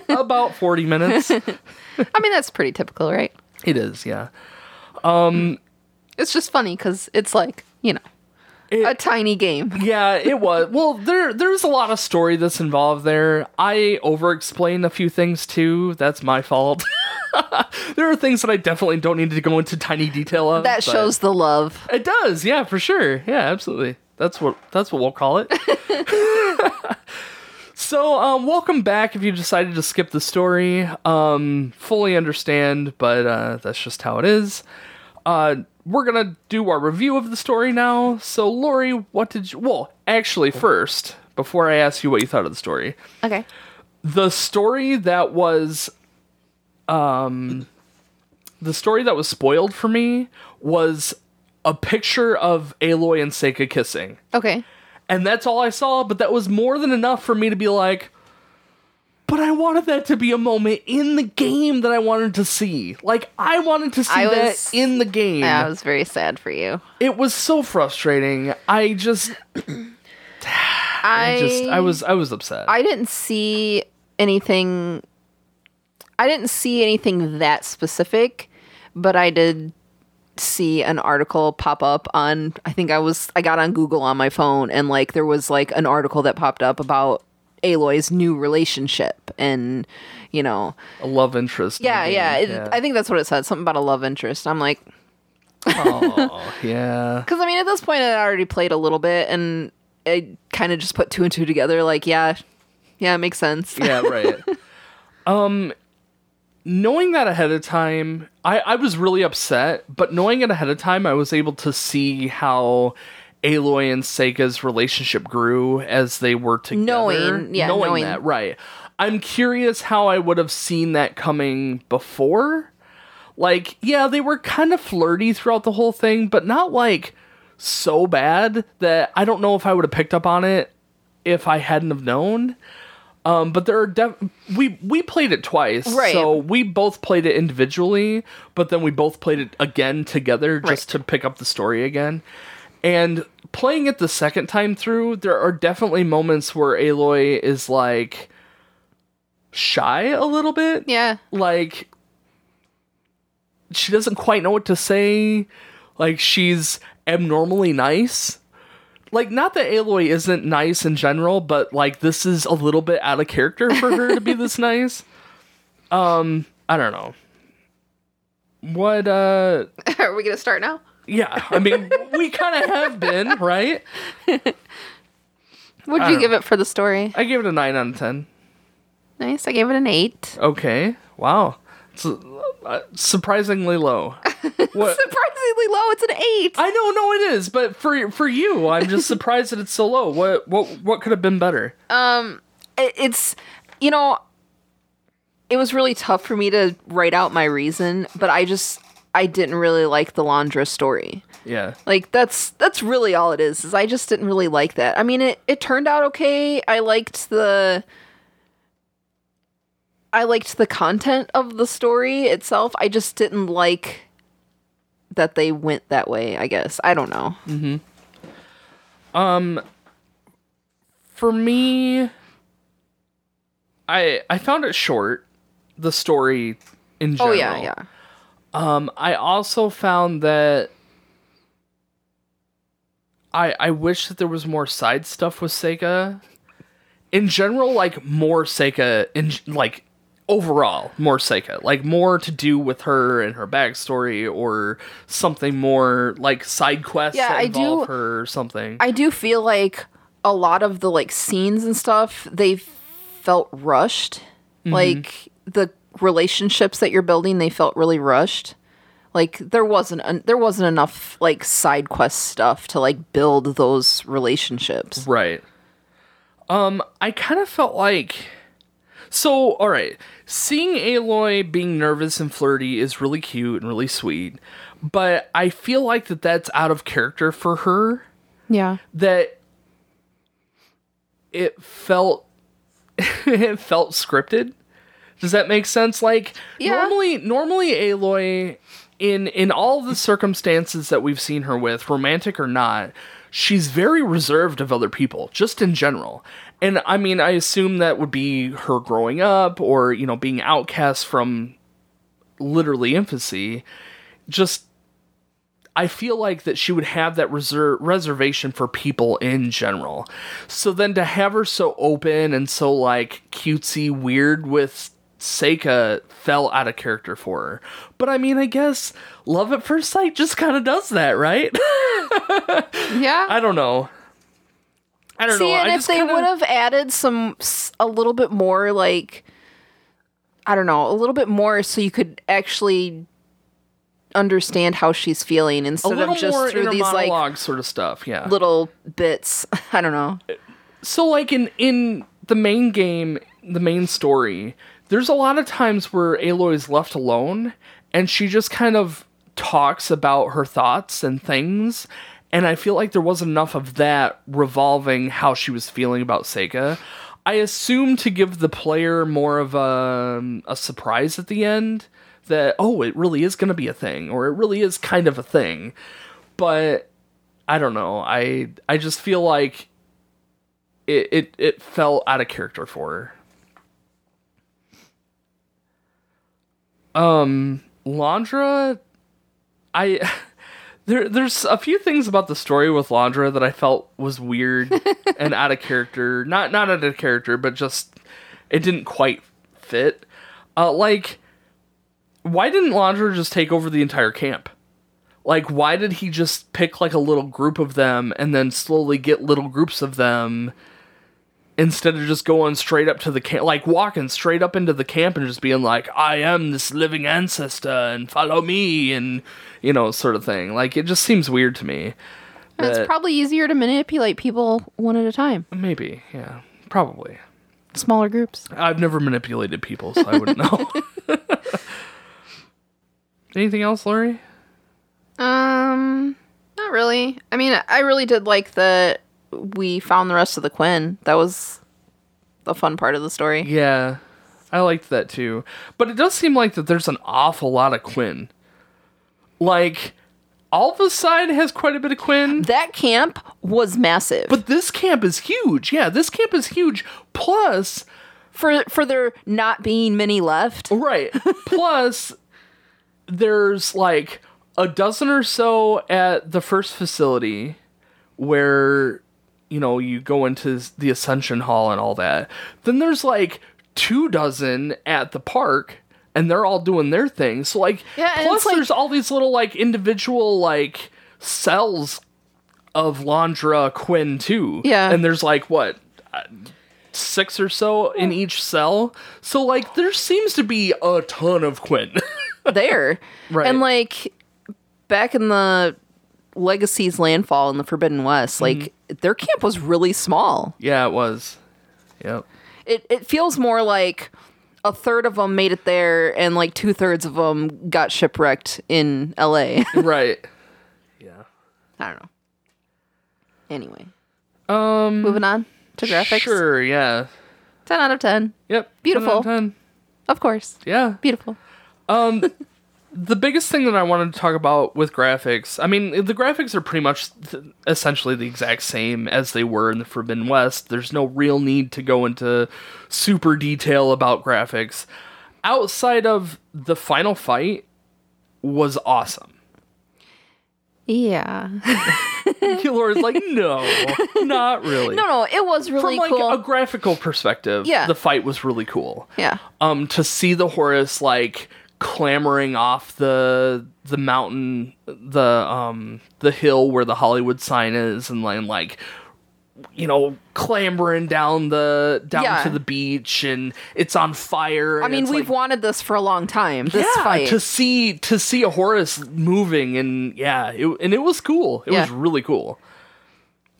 About 40 minutes. I mean, that's pretty typical, right? it is, yeah. Um, It's just funny because it's like, you know, It- a tiny game. Yeah, it was. Well, there there's a lot of story that's involved there. I over explain a few things too. That's my fault. there are things that I definitely don't need to go into tiny detail of. That shows the love. It does, yeah, for sure. Yeah, absolutely. That's what that's what we'll call it. So, um, welcome back. If you decided to skip the story, um, fully understand, but uh, that's just how it is. Uh, we're gonna do our review of the story now. So, Lori, what did you? Well, actually, first, before I ask you what you thought of the story, Okay. the story that was um the story that was spoiled for me was a picture of Aloy and Seyka kissing. Okay. And that's all I saw, but that was more than enough for me to be like but I wanted that to be a moment in the game that I wanted to see. Like I wanted to see that in the game. Yeah, I was very sad for you. it was so frustrating. I just I I just I was I was upset. I didn't see anything I didn't see anything that specific, but I did see an article pop up on I think I was I got on Google on my phone and like there was like an article that popped up about Aloy's new relationship and you know a love interest. in yeah game. yeah, I think that's what it said something about a love interest I'm like oh, yeah. because I mean at this point I already played a little bit and I kind of just put two and two together like yeah yeah it makes sense yeah, right. um, knowing that ahead of time, I I was really upset. But knowing it ahead of time, I was able to see how Aloy and Seyka's relationship grew as they were together. Knowing- yeah, knowing, knowing. that, right? I'm curious how I would have seen that coming before. Like, yeah, they were kind of flirty throughout the whole thing, but not like so bad that I don't know if I would have picked up on it if I hadn't have known. Um, but there are def- we we played it twice, Right. so we both played it individually, but then we both played it again together just to pick up the story again. And playing it the second time through, there are definitely moments where Aloy is like shy a little bit. Yeah. Like she doesn't quite know what to say. Like she's abnormally nice like not that aloy isn't nice in general but like this is a little bit out of character for her to be this nice um i don't know what uh Are we gonna start now? yeah i mean we kind of have been right What'd you give it for the story? i gave it a 9 out of 10 Nice. I gave it an eight. okay wow it's uh, surprisingly low what Surprisingly low. It's an eight. I know, no, it is, but for for you, I'm just surprised that it's so low. What what what could have been better? Um, it- it's you know, it was really tough for me to write out my reason, but I just I didn't really like the Landra story. Yeah, Like that's that's really all it is. Is I just didn't really like that. I mean, it it turned out okay. I liked the I liked the content of the story itself. I just didn't like that they went that way, I guess. I don't know. Um, for me, I I found it short. The story in general. Oh yeah, yeah. Um, I also found that I I wish that there was more side stuff with Seyka. In general, like more Seyka in like overall more Seyka, like more to do with her and her backstory, or something more like side quests Yeah, that I do- her or something. I do feel like a lot of the like scenes and stuff they felt rushed. Like the relationships that you're building, they felt really rushed. Like there wasn't there wasn't enough like side quest stuff to like build those relationships. Right. Um, I kind of felt like. So, all right, seeing Aloy being nervous and flirty is really cute and really sweet, but I feel like that that's out of character for her. Yeah. That it felt it felt scripted. Does that make sense? Like Yeah. normally, normally Aloy in in all the circumstances that we've seen her with, romantic or not, she's very reserved of other people, just in general. And I mean, I assume that would be her growing up or, you know, being outcast from literally infancy. Just I feel like that she would have that reserve reservation for people in general. So then to have her so open and so like cutesy weird with Seyka fell out of character for her. But I mean, I guess love at first sight just kind of does that, right? Yeah. I don't know. I don't See, know. and I if they kinda- would have added some a little bit more like I don't know, a little bit more so you could actually understand how she's feeling instead of just through these like sort of stuff, yeah. little bits. I don't know. so like in in the main game the main story there's a lot of times where aloy is left alone and she just kind of talks about her thoughts and things and i feel like there wasn't enough of that revolving how she was feeling about Seyka. i assume to give the player more of a, a surprise at the end that oh it really is going to be a thing or it really is kind of a thing but i don't know i i just feel like it, it it fell out of character for her. Um, Landra, I there there's a few things about the story with Landra that I felt was weird and out of character. Not not out of character, but just it didn't quite fit. Uh, like, why didn't Landra just take over the entire camp? Like, why did he just pick like a little group of them and then slowly get little groups of them? Instead of just going straight up to the camp, like walking straight up into the camp and just being like, I am this living ancestor and follow me and, you know, sort of thing. Like, it just seems weird to me. And it's probably easier to manipulate people one at a time. Maybe, yeah, probably. Smaller groups. I've never manipulated people, so I wouldn't know. Anything else, Lori? Um, not really. I mean, I really did like that we found the rest of the Quen. That was the fun part of the story. Yeah, I liked that too. But it does seem like that there's an awful lot of Quen. Like, Alpha side has quite a bit of Quen. That camp was massive. But this camp is huge. Yeah, this camp is huge. Plus, for for there not being many left. right. Plus, there's like a dozen or so at the first facility where, you know, you go into the Ascension Hall and all that. Then there's like two dozen at the park. And they're all doing their thing. So like, Yeah, plus like- there's all these little like individual like cells of Landra Quen too. Yeah. And there's like what uh, six or so in each cell. So like there seems to be a ton of Quen. there. Right. And like back in the Legacy's landfall in the Forbidden West, like Mm-hmm. Their camp was really small. yeah, it was. Yep. It it feels more like a third of them made it there, and like two thirds of them got shipwrecked in L.A. right. Yeah. I don't know. Anyway, Um. moving on to graphics. Sure. Yeah. Ten out of ten. Yep. 10 out Beautiful. of 10. Of course, Yeah. beautiful. the biggest thing that I wanted to talk about with graphics, I mean, the graphics are pretty much th- essentially the exact same as they were in the Forbidden West. There's no real need to go into super detail about graphics. Outside of the final fight was awesome. Yeah. Laura's like, no, not really. No, no, it was really From like cool. a graphical perspective, Yeah. the fight was really cool. yeah. um to see the Horus like clambering off the the mountain the um the hill where the Hollywood sign is and then like you know clambering down the down Yeah. to the beach and it's on fire I mean, we've like, wanted this for a long time. This yeah, fight. to see to see a Horus moving and yeah it, and it was cool it was really cool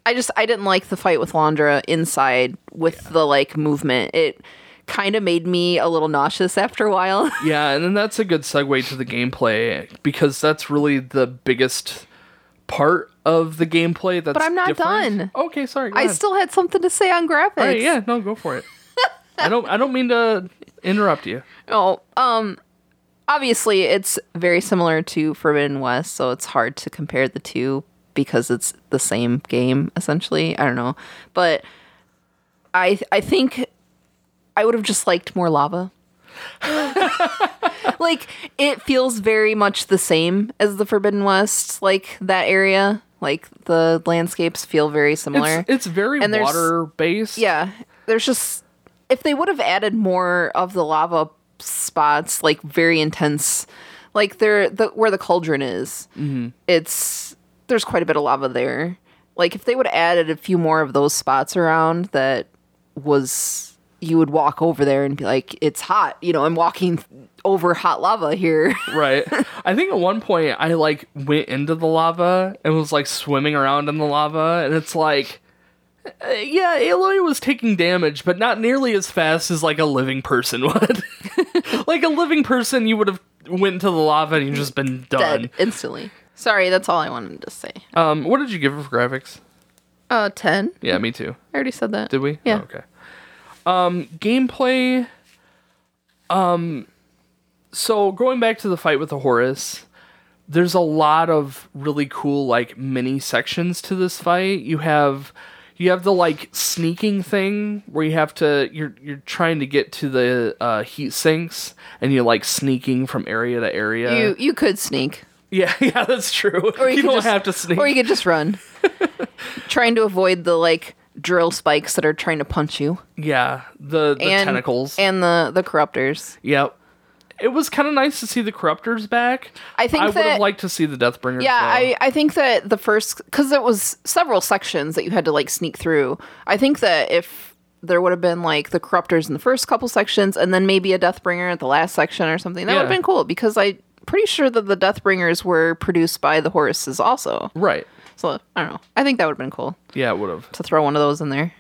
I just I didn't like the fight with Landra inside with the like movement. It kind of made me a little nauseous after a while. Yeah, and then that's a good segue to the gameplay because that's really the biggest part of the gameplay. That's But I'm not different. done. Okay, sorry. I ahead. still had something to say on graphics. All right, yeah, no, go for it. I don't. I don't mean to interrupt you. Oh, um, obviously it's very similar to Forbidden West, so it's hard to compare the two because it's the same game essentially. I don't know, but I I think I would have just liked more lava. like it feels very much the same as the Forbidden West, like that area. Like the landscapes feel very similar. It's, it's very And water based. Yeah, there's just if they would have added more of the lava spots, like very intense, like there the where the cauldron is, mm-hmm. it's there's quite a bit of lava there. Like if they would have added a few more of those spots around, that was you would walk over there and be like, it's hot. You know, I'm walking over hot lava here. Right. I think at one point I like went into the lava and was like swimming around in the lava, and it's like. uh, Yeah, Aloy was taking damage, but not nearly as fast as like a living person would. like a living person, you would have went into the lava and you've just been done. Dead instantly. Sorry, that's all I wanted to say. Um, what did you give it for graphics? Uh, ten. Yeah, me too. I already said that. Did we? Yeah. Oh, okay. Um, gameplay. Um, so going back to the fight with the Horus, there's a lot of really cool like mini sections to this fight. You have you have the like sneaking thing where you have to you're you're trying to get to the uh, heat sinks and you're like sneaking from area to area. You you could sneak. yeah, yeah, that's true. Or you, you don't just, have to sneak. Or you could just run. Trying to avoid the like drill spikes that are trying to punch you. yeah, the the and tentacles. And the the corruptors. Yep. It was kind of nice to see the Corruptors back. I think I would have liked to see the Deathbringers. Yeah. I, I think that the first because it was several sections that you had to like sneak through. I think that if there would have been like the corruptors in the first couple sections and then maybe a Deathbringer at the last section or something, that would have been cool because I pretty sure that the Deathbringers were produced by the Horuses also. right. So I don't know. I think that would have been cool. Yeah, it would have. to throw one of those in there.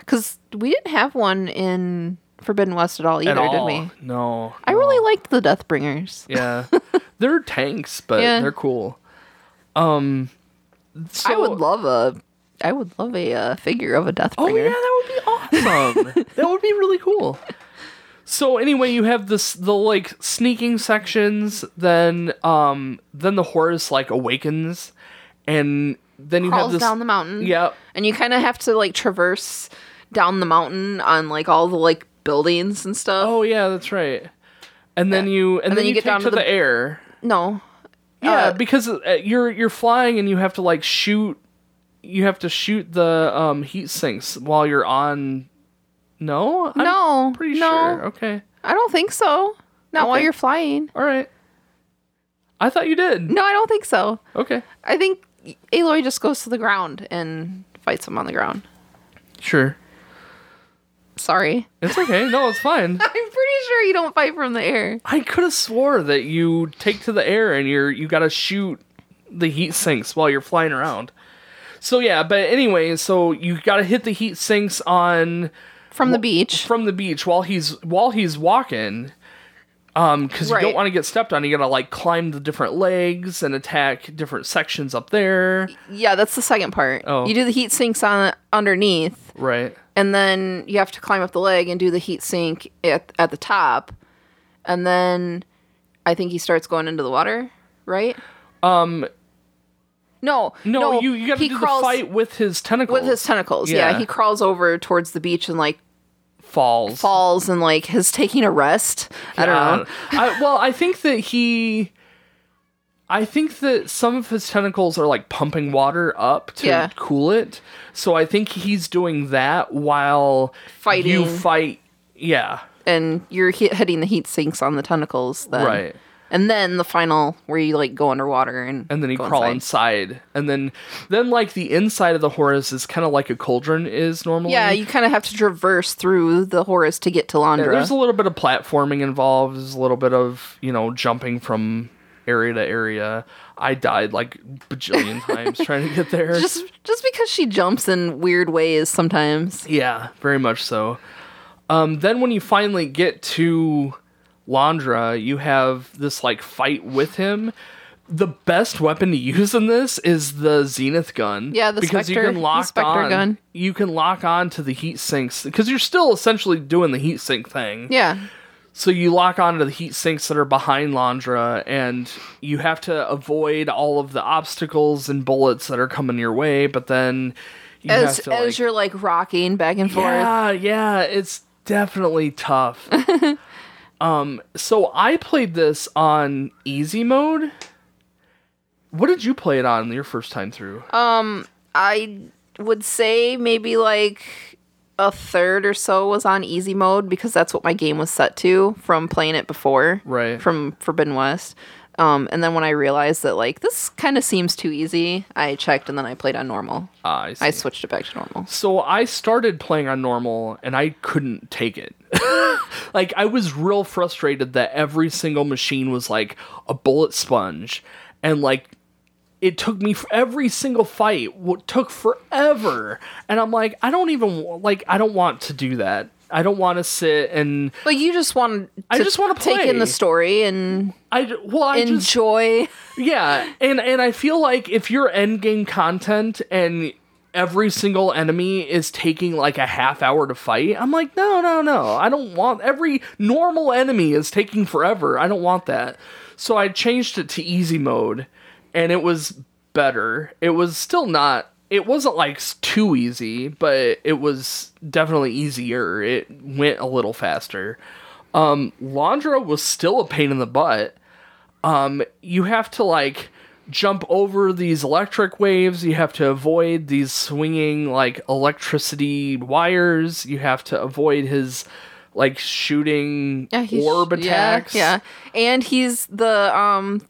Because we didn't have one in Forbidden West at all either, At all. did we? No. I really liked the Deathbringers. Yeah. they're tanks, but Yeah. they're cool. Um. So, I would love a, I would love a uh, figure of a Deathbringer. Oh yeah, that would be awesome. that would be really cool. So anyway, you have this the like sneaking sections, then um then the Horus like awakens and then you have this down the mountain. Yeah. and you kind of have to like traverse down the mountain on like all the like buildings and stuff. Oh yeah, that's right. And then you and, then, you, get down to the, the- air. no, Yeah, Uh, because uh, you're you're flying and you have to like shoot. You have to shoot the um, heat sinks while you're on. No, I'm no, pretty no, sure. Okay, I don't think so. Not while you're flying. all right. I thought you did. No, I don't think so. Okay, I think Aloy just goes to the ground and fights him on the ground. sure. Sorry. It's okay. No, it's fine. I'm pretty sure you don't fight from the air. I could have swore that you take to the air and you're you gotta shoot the heat sinks while you're flying around. So yeah, but anyway, so you gotta hit the heat sinks on From the beach. from the beach while he's while he's walking. Um, because you don't want to get stepped on. You gotta like climb the different legs and attack different sections up there. Yeah, that's the second part. Oh. You do the heat sinks on underneath, Right. and then you have to climb up the leg and do the heat sink at, at the top. And then I think he starts going into the water, right? Um. No, No, you, you got to do crawls the fight with his tentacles. with his tentacles. Yeah. Yeah. he crawls over towards the beach and like falls. falls and like is taking a rest. I don't know. I, well, I think that he. I think that some of his tentacles are like pumping water up to Yeah. cool it. So I think he's doing that while fighting. you fight. Yeah, And you're hitting the heat sinks on the tentacles. Then. right. And then the final where you like go underwater and And then you crawl inside. inside, and then then like the inside of the Horus is kind of like a cauldron is normally. Yeah, you kind of have to traverse through the Horus to get to Landra. There's a little bit of platforming involved. There's a little bit of you know jumping from area to area. I died like bajillion times trying to get there. just just because she jumps in weird ways sometimes. Yeah, very much so. Um, then when you finally get to Landra, you have this like fight with him. The best weapon to use in this is the Zenith gun. Yeah, the because Spectre- you can the lock on. gun. You can lock on to the heat sinks because you're still essentially doing the heat sink thing. Yeah. So you lock onto the heat sinks that are behind Landra, and you have to avoid all of the obstacles and bullets that are coming your way. But then you As have to as like, you're like rocking back and forth. yeah, yeah, it's definitely tough. um, so I played this on easy mode. What did you play it on your first time through? Um, I would say maybe like a third or so was on easy mode because that's what my game was set to from playing it before. Right. From Forbidden West. Um, and then when I realized that like this kind of seems too easy, I checked and then I played on normal. Ah, I. I switched it back to normal. So I started playing on normal and I couldn't take it. like I was real frustrated that every single machine was like a bullet sponge and like it took me for every single fight w- took forever and I'm like I don't even like I don't want to do that. I don't want to sit and But you just want to I just wanna take in the story and I well I just enjoy. Yeah, and and I feel like if you're end game content and every single enemy is taking like a half hour to fight, I'm like, no, no, no. I don't want every normal enemy is taking forever. I don't want that. So I changed it to easy mode and it was better. It was still not it wasn't like too easy, but it was definitely easier. It went a little faster. Um Landra was still a pain in the butt um, you have to like jump over these electric waves. You have to avoid these swinging like electricity wires. You have to avoid his like shooting he's- orb yeah, attacks. Yeah, and he's the um.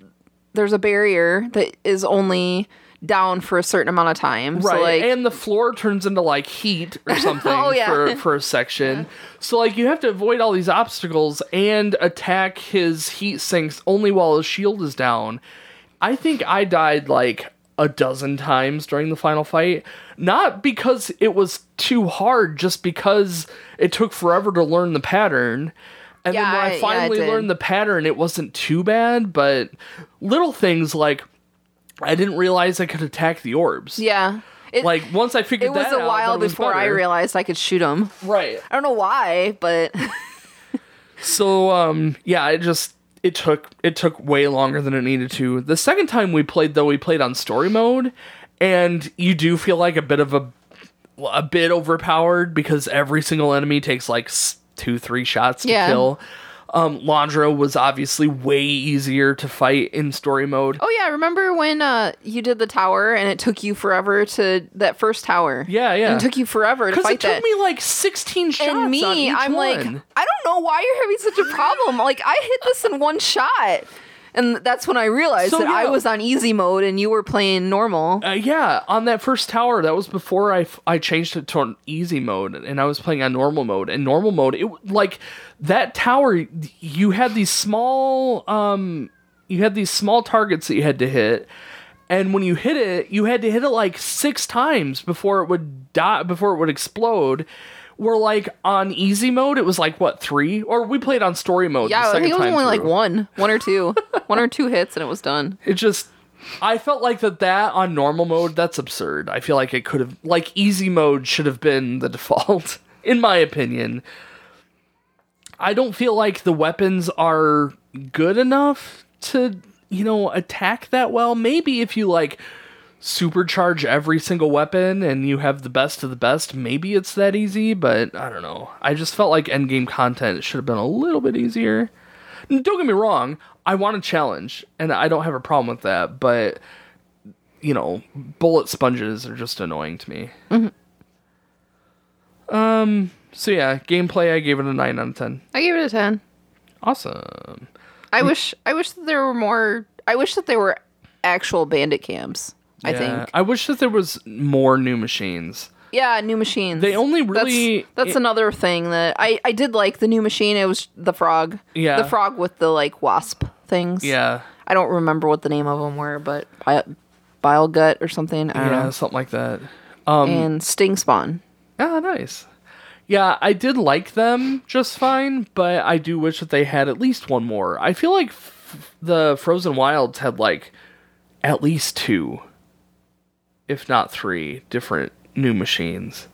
There's a barrier that is only down for a certain amount of time. Right, So like, and the floor turns into like heat or something Oh, yeah. for for a section. So like you have to avoid all these obstacles and attack his heat sinks only while his shield is down. I think I died like a dozen times during the final fight, not because it was too hard, just because it took forever to learn the pattern. And then when I- yeah, finally learned the pattern, it wasn't too bad, but little things like I didn't realize I could attack the orbs. yeah, it, Like once I figured it was a out, while then it was before I realized I could shoot them. Right. I don't know why, but So um yeah, it just it took it took way longer than it needed to. The second time we played though, we played on story mode and you do feel like a bit of a a bit overpowered because every single enemy takes like 2 3 shots to Yeah. kill. Um Landra was obviously way easier to fight in story mode. oh yeah, remember when uh you did the tower and it took you forever to that first tower? Yeah, yeah. and it took you forever to fight it took that. me like 16 shots and me, I'm like. I don't know why you're having such a problem. like I hit this in one shot. And that's when I realized So, that I was on easy mode and you were playing normal. Uh, yeah, on that first tower, that was before I, f- I changed it to an easy mode, and I was playing on normal mode. And normal mode, it like that tower, you had these small, um, you had these small targets that you had to hit, and when you hit it, you had to hit it like six times before it would die, before it would explode. Where like on easy mode, it was like what three, or we played on story mode. the yeah, I think it was time only like one, one or two, one or two hits, and it was done. it just i felt like that that on normal mode that's absurd i feel like it could have like easy mode should have been the default in my opinion I don't feel like the weapons are good enough to, you know, attack that well. Maybe if you like supercharge every single weapon and you have the best of the best, maybe it's that easy, but I don't know. I just felt like endgame content should have been a little bit easier. Don't get me wrong, I want a challenge and I don't have a problem with that, but you know, bullet sponges are just annoying to me. Um so yeah, gameplay I gave it a 9 out of 10. I gave it a ten. Awesome. I wish I wish that there were more. I wish that there were actual bandit camps. I Yeah, think. I wish that there was more new machines. Yeah, new machines. They only That's- really That's, another thing that I I did like the new machine. It was the frog. Yeah. The frog with the like wasp things. yeah. I don't remember what the name of them were, but Bilegut or something. I don't Yeah, know. something like that. Um And Stingspawn. Ah, nice. Yeah, I did like them just fine, but I do wish that they had at least one more. I feel like f- the Frozen Wilds had like at least two, if not three, different new machines.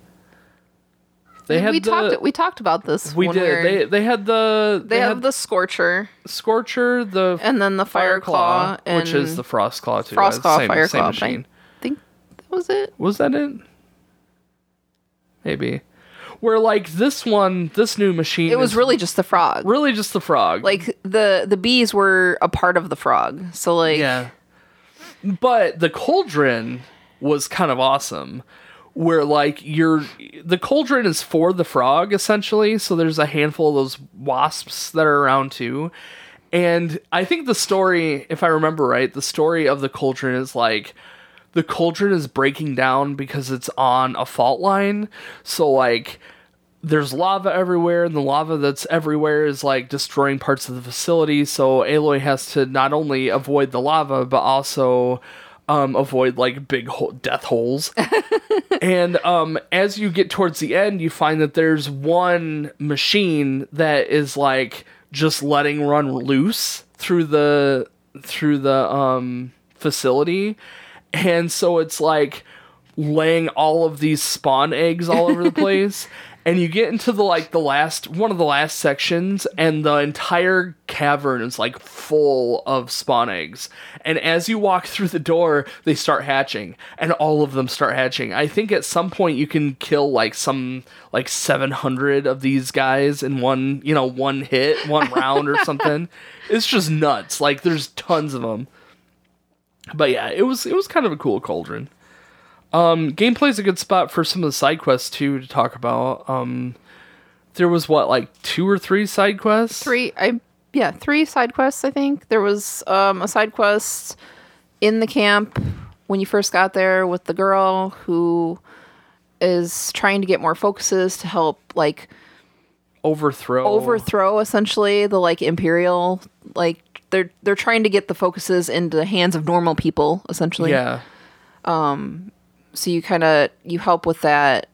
They had we the talked we talked about this. we did. were- They they had the they, they, have the scorcher Scorcher, the and then the fire, claw, which is the Frost Claw too. frost claw, same, fire same claw. machine. I think that was it. Was that it? Maybe. Where like this one, this new machine, It was really just the frog. really just the frog. like the the bees were a part of the frog. So like yeah. But the cauldron was kind of awesome. Where like you're the cauldron is for the frog essentially, so there's a handful of those wasps that are around too. And I think the story, if I remember right, the story of the cauldron is like the cauldron is breaking down because it's on a fault line. So like there's lava everywhere, and the lava that's everywhere is like destroying parts of the facility. So Aloy has to not only avoid the lava, but also um, avoid like big ho- death holes. and um, as you get towards the end, you find that there's one machine that is like just letting run loose through the through the um, facility, and so it's like laying all of these spawn eggs all over the place. And you get into the like the last one of the last sections, and the entire cavern is like full of spawn eggs. And as you walk through the door, they start hatching, and all of them start hatching. I think at some point you can kill like some like seven hundred of these guys in one you know one hit, one round or something. It's just nuts. Like there's tons of them. But yeah, it was it was kind of a cool cauldron. Um, gameplay's a good spot for some of the side quests too to talk about. Um, there was what like two or three side quests. three I yeah, three side quests I think. There was um a side quest in the camp when you first got there with the girl who is trying to get more focuses to help like Overthrow. overthrow essentially the like imperial like they're they're trying to get the focuses into the hands of normal people essentially. Yeah. So you kind of you help with that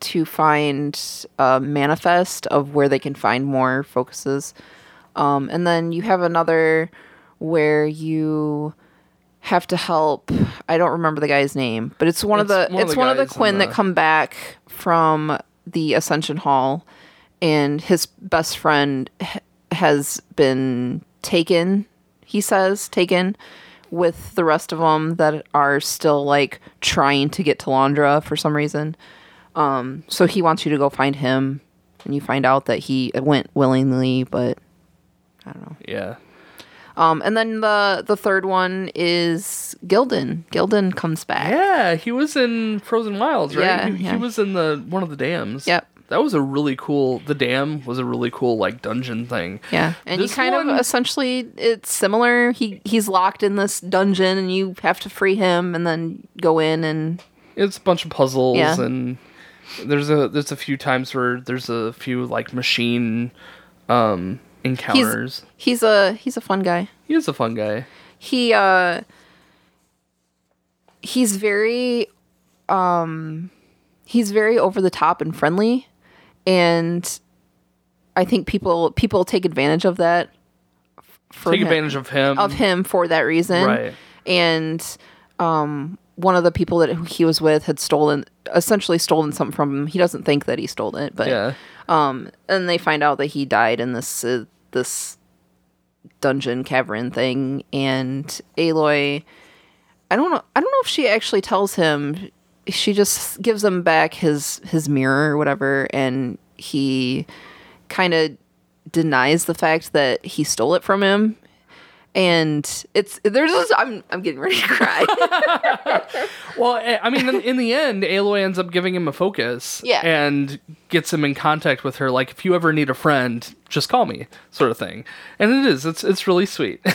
to find a manifest of where they can find more focuses. Um, and then you have another where you have to help i don't remember the guy's name but it's one of the one of it's the one of the Quen that come back from the ascension hall and his best friend has been taken he says taken with the rest of them that are still like trying to get to Londra for some reason. Um, so he wants you to go find him, and you find out that he went willingly, but I don't know. Yeah. Um, and then the the third one is Gildun. Gildun comes back. Yeah, he was in Frozen Wilds, right? Yeah, he, he was in the one of the dams. Yep. That was a really cool. The dam was a really cool like dungeon thing. Yeah, and This you kind one- of essentially it's similar. He he's locked in this dungeon, and you have to free him, and then go in and It's a bunch of puzzles Yeah. and there's a there's a few times where there's a few like machine um encounters. he's a he's a fun guy. he is a fun guy. he uh he's very um he's very over the top and friendly and i think people people take advantage of that for Take him- advantage of him. of him for that reason Right. and um one of the people that he was with had stolen, essentially stolen something from him. He doesn't think that he stole it, but Yeah. um, and they find out that he died in this uh, this dungeon cavern thing, and Aloy. I don't know. I don't know if she actually tells him. She just gives him back his his mirror or whatever, and he kind of denies the fact that he stole it from him. And it's there's this, I'm I'm getting ready to cry. Well, I I mean, in, in the end, Aloy ends up giving him a focus. Yeah. And gets him in contact with her. Like, if you ever need a friend, just call me, sort of thing. And it is. It's it's really sweet.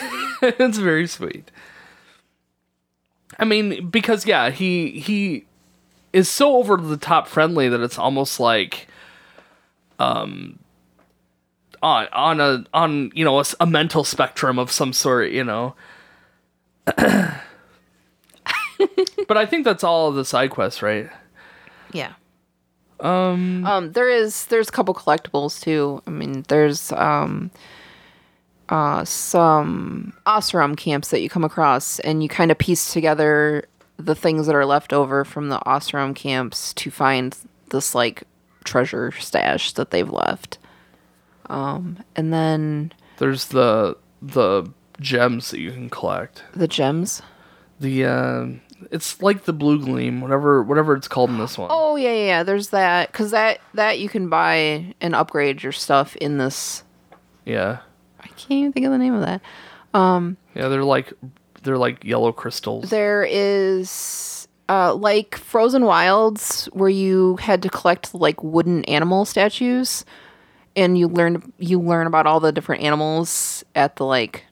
it's very sweet. I mean, because yeah, he he is so over the top friendly that it's almost like, um, on on a on you know a mental spectrum of some sort, you know. But I think that's all of the side quests, right? Yeah. Um, um there is there's a couple collectibles too. I mean, there's um uh some Oseram camps that you come across and you kind of piece together the things that are left over from the Oseram camps to find this like treasure stash that they've left. Um and then There's the the gems that you can collect. the gems. The uh, it's like the blue gleam, whatever whatever it's called in this one. Oh yeah, yeah, yeah. There's that cuz that that you can buy and upgrade your stuff in this Yeah, I can't even think of the name of that. yeah, they're like they're like yellow crystals. There is uh, like Frozen Wilds, where you had to collect like wooden animal statues, and you learn you learn about all the different animals at the like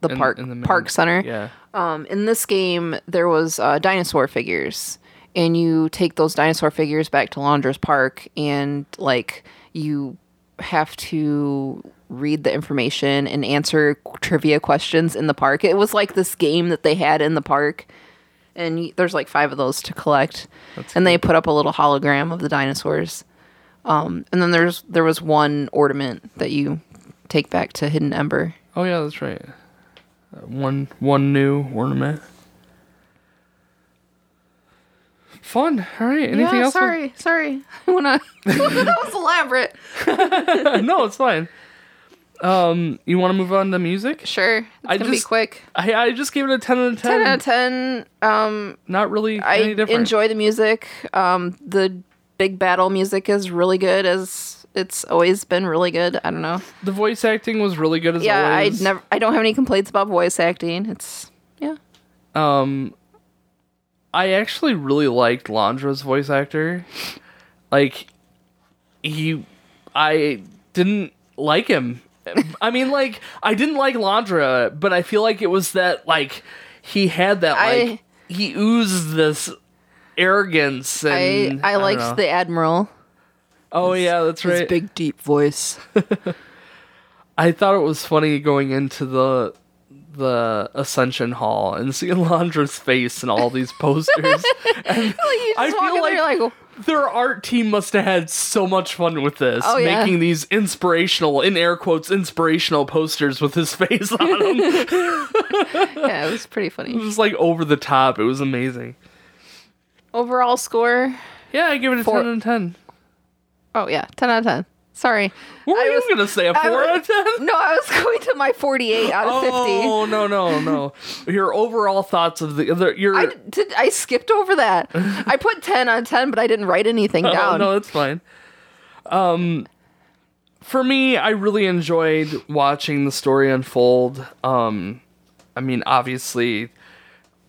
the In- park in the park center. Yeah, Um, in this game, there was uh, dinosaur figures, and you take those dinosaur figures back to Laundress Park, and like you have to read the information and answer trivia questions in the park. It was like this game that they had in the park, and there's like five of those to collect, and they put up a little hologram of the dinosaurs. Um, and then there's there was one ornament that you take back to Hidden Ember. Oh yeah, that's right. Uh, one one new ornament. Fun. All right. Anything yeah, else? Sorry, sorry. I wanna. that was elaborate. no, it's fine. Um, you want to move on to music? Sure, it's I gonna be just- quick. I I just gave it a ten out of ten. Ten out of ten. Um, Not really I any different. enjoy the music. Um, the big battle music is really good, as it's always been really good. I don't know. the voice acting was really good as well. Yeah, I never. I don't have any complaints about voice acting. It's yeah. Um, I actually really liked Londra's voice actor. Like, he, I didn't like him. I mean, like, I didn't like Londra, but I feel like it was that, like, he had that, I- like, he oozed this arrogance I and I don't liked the admiral. Oh yeah, that's His right. big deep voice. I thought it was funny going into the the Ascension Hall and seeing Londra's face and all these posters. and I feel like, like, oh. their art team must have had so much fun with this, Oh, yeah. making these inspirational, in air quotes, inspirational posters with his face on them. yeah, it was pretty funny. it was just like over the top. It was amazing. Overall score. Yeah, I give it a Four- 10 out of 10. Oh yeah, ten out of ten. Sorry. What were I you was- going to say? A 4 I out of 10? No, I was going to my forty-eight out of fifty. Oh no no no! Your overall thoughts of the, the your I did. I skipped over that. I put ten on ten, but I didn't write anything Oh, down. no, that's fine. Um, for me, I really enjoyed watching the story unfold. Um, I mean, obviously,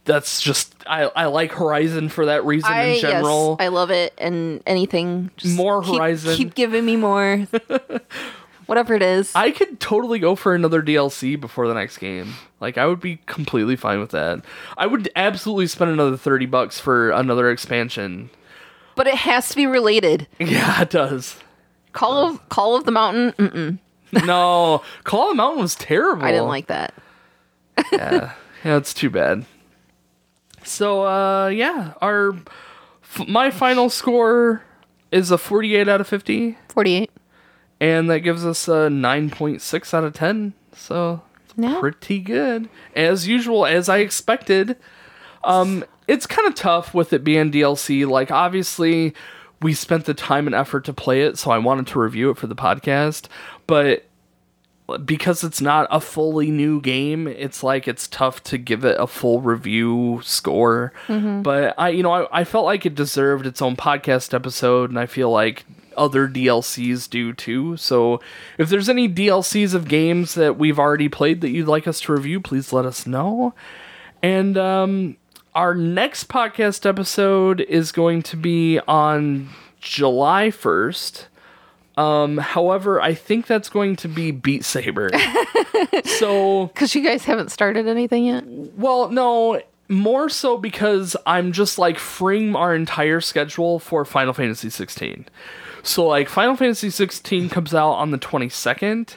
that's just I I like Horizon for that reason I, in general. Yes, I love it, and anything just More keep- Horizon. Keep giving me more. Whatever it is. I could totally go for another DLC before the next game. Like I would be completely fine with that. I would absolutely spend another 30 bucks for another expansion. but it has to be related. Yeah, it does. Call of Call of the Mountain. Mm-mm, No, Call of the Mountain was terrible. I didn't like that. yeah, yeah, it's too bad. So, uh, yeah, our f- my final score is a 48 out of 50, Forty-eight. and that gives us a 9.6 out of 10. So, pretty good. As usual, as I expected. Um, it's kind of tough with it being DLC. Like, obviously, we spent the time and effort to play it, so I wanted to review it for the podcast. But because it's not a fully new game, it's like it's tough to give it a full review score. But I, you know, I, I felt like it deserved its own podcast episode, and I feel like other DLCs do too. So if there's any DLCs of games that we've already played that you'd like us to review, please let us know. And um, our next podcast episode is going to be on July 1st. Um, however, I think that's going to be Beat Saber. so, Because you guys haven't started anything yet. well, no, more so because I'm just like freeing our entire schedule for Final Fantasy 16. So, like, Final Fantasy 16 comes out on the 22nd,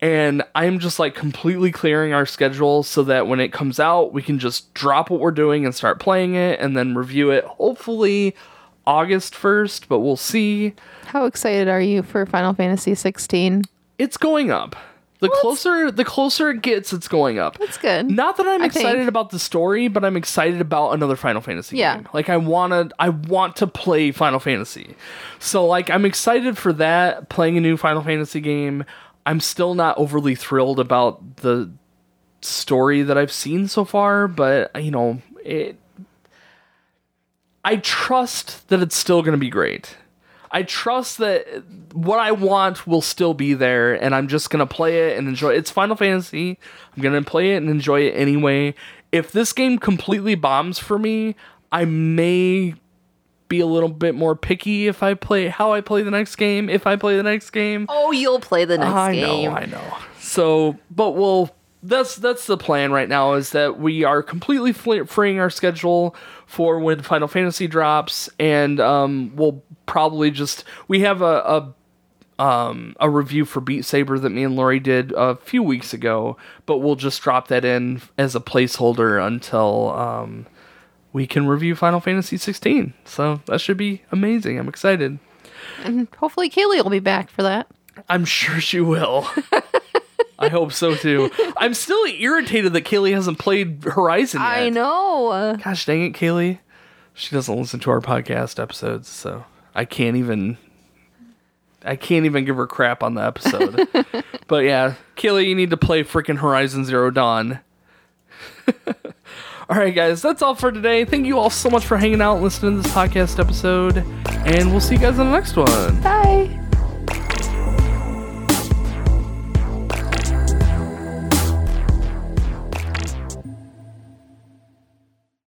and I'm just like completely clearing our schedule so that when it comes out, we can just drop what we're doing and start playing it and then review it hopefully August 1st, but we'll see. How excited are you for Final Fantasy 16? It's going up. The closer the closer it gets, it's going up. That's good. Not that I'm I excited think. about the story, but I'm excited about another Final Fantasy Yeah. game. Like I wanna I want to play Final Fantasy. So like I'm excited for that, playing a new Final Fantasy game. I'm still not overly thrilled about the story that I've seen so far, but you know, it I trust that it's still going to be great. I trust that what I want will still be there, and I'm just gonna play it and enjoy. It's Final Fantasy. I'm gonna play it and enjoy it anyway. If this game completely bombs for me, I may be a little bit more picky if I play how I play the next game. If I play the next game, Oh, you'll play the next I game. I know, I know. So, but we'll. That's that's the plan right now. Is that we are completely fl- freeing our schedule for when Final Fantasy drops, and um, we'll probably just we have a, a um a review for Beat Saber that me and Lori did a few weeks ago, but we'll just drop that in as a placeholder until um we can review Final Fantasy 16. So that should be amazing. I'm excited. And hopefully Kaylee will be back for that. I'm sure she will. I hope so too. I'm still irritated that Kaylee hasn't played Horizon yet. I know. Gosh dang it, Kaylee. She doesn't listen to our podcast episodes, so I can't even I can't even give her crap on the episode. but yeah, Kaylee, you need to play freaking Horizon Zero Dawn. all right, guys, that's all for today. Thank you all so much for hanging out and listening to this podcast episode, and we'll see you guys on the next one. Bye.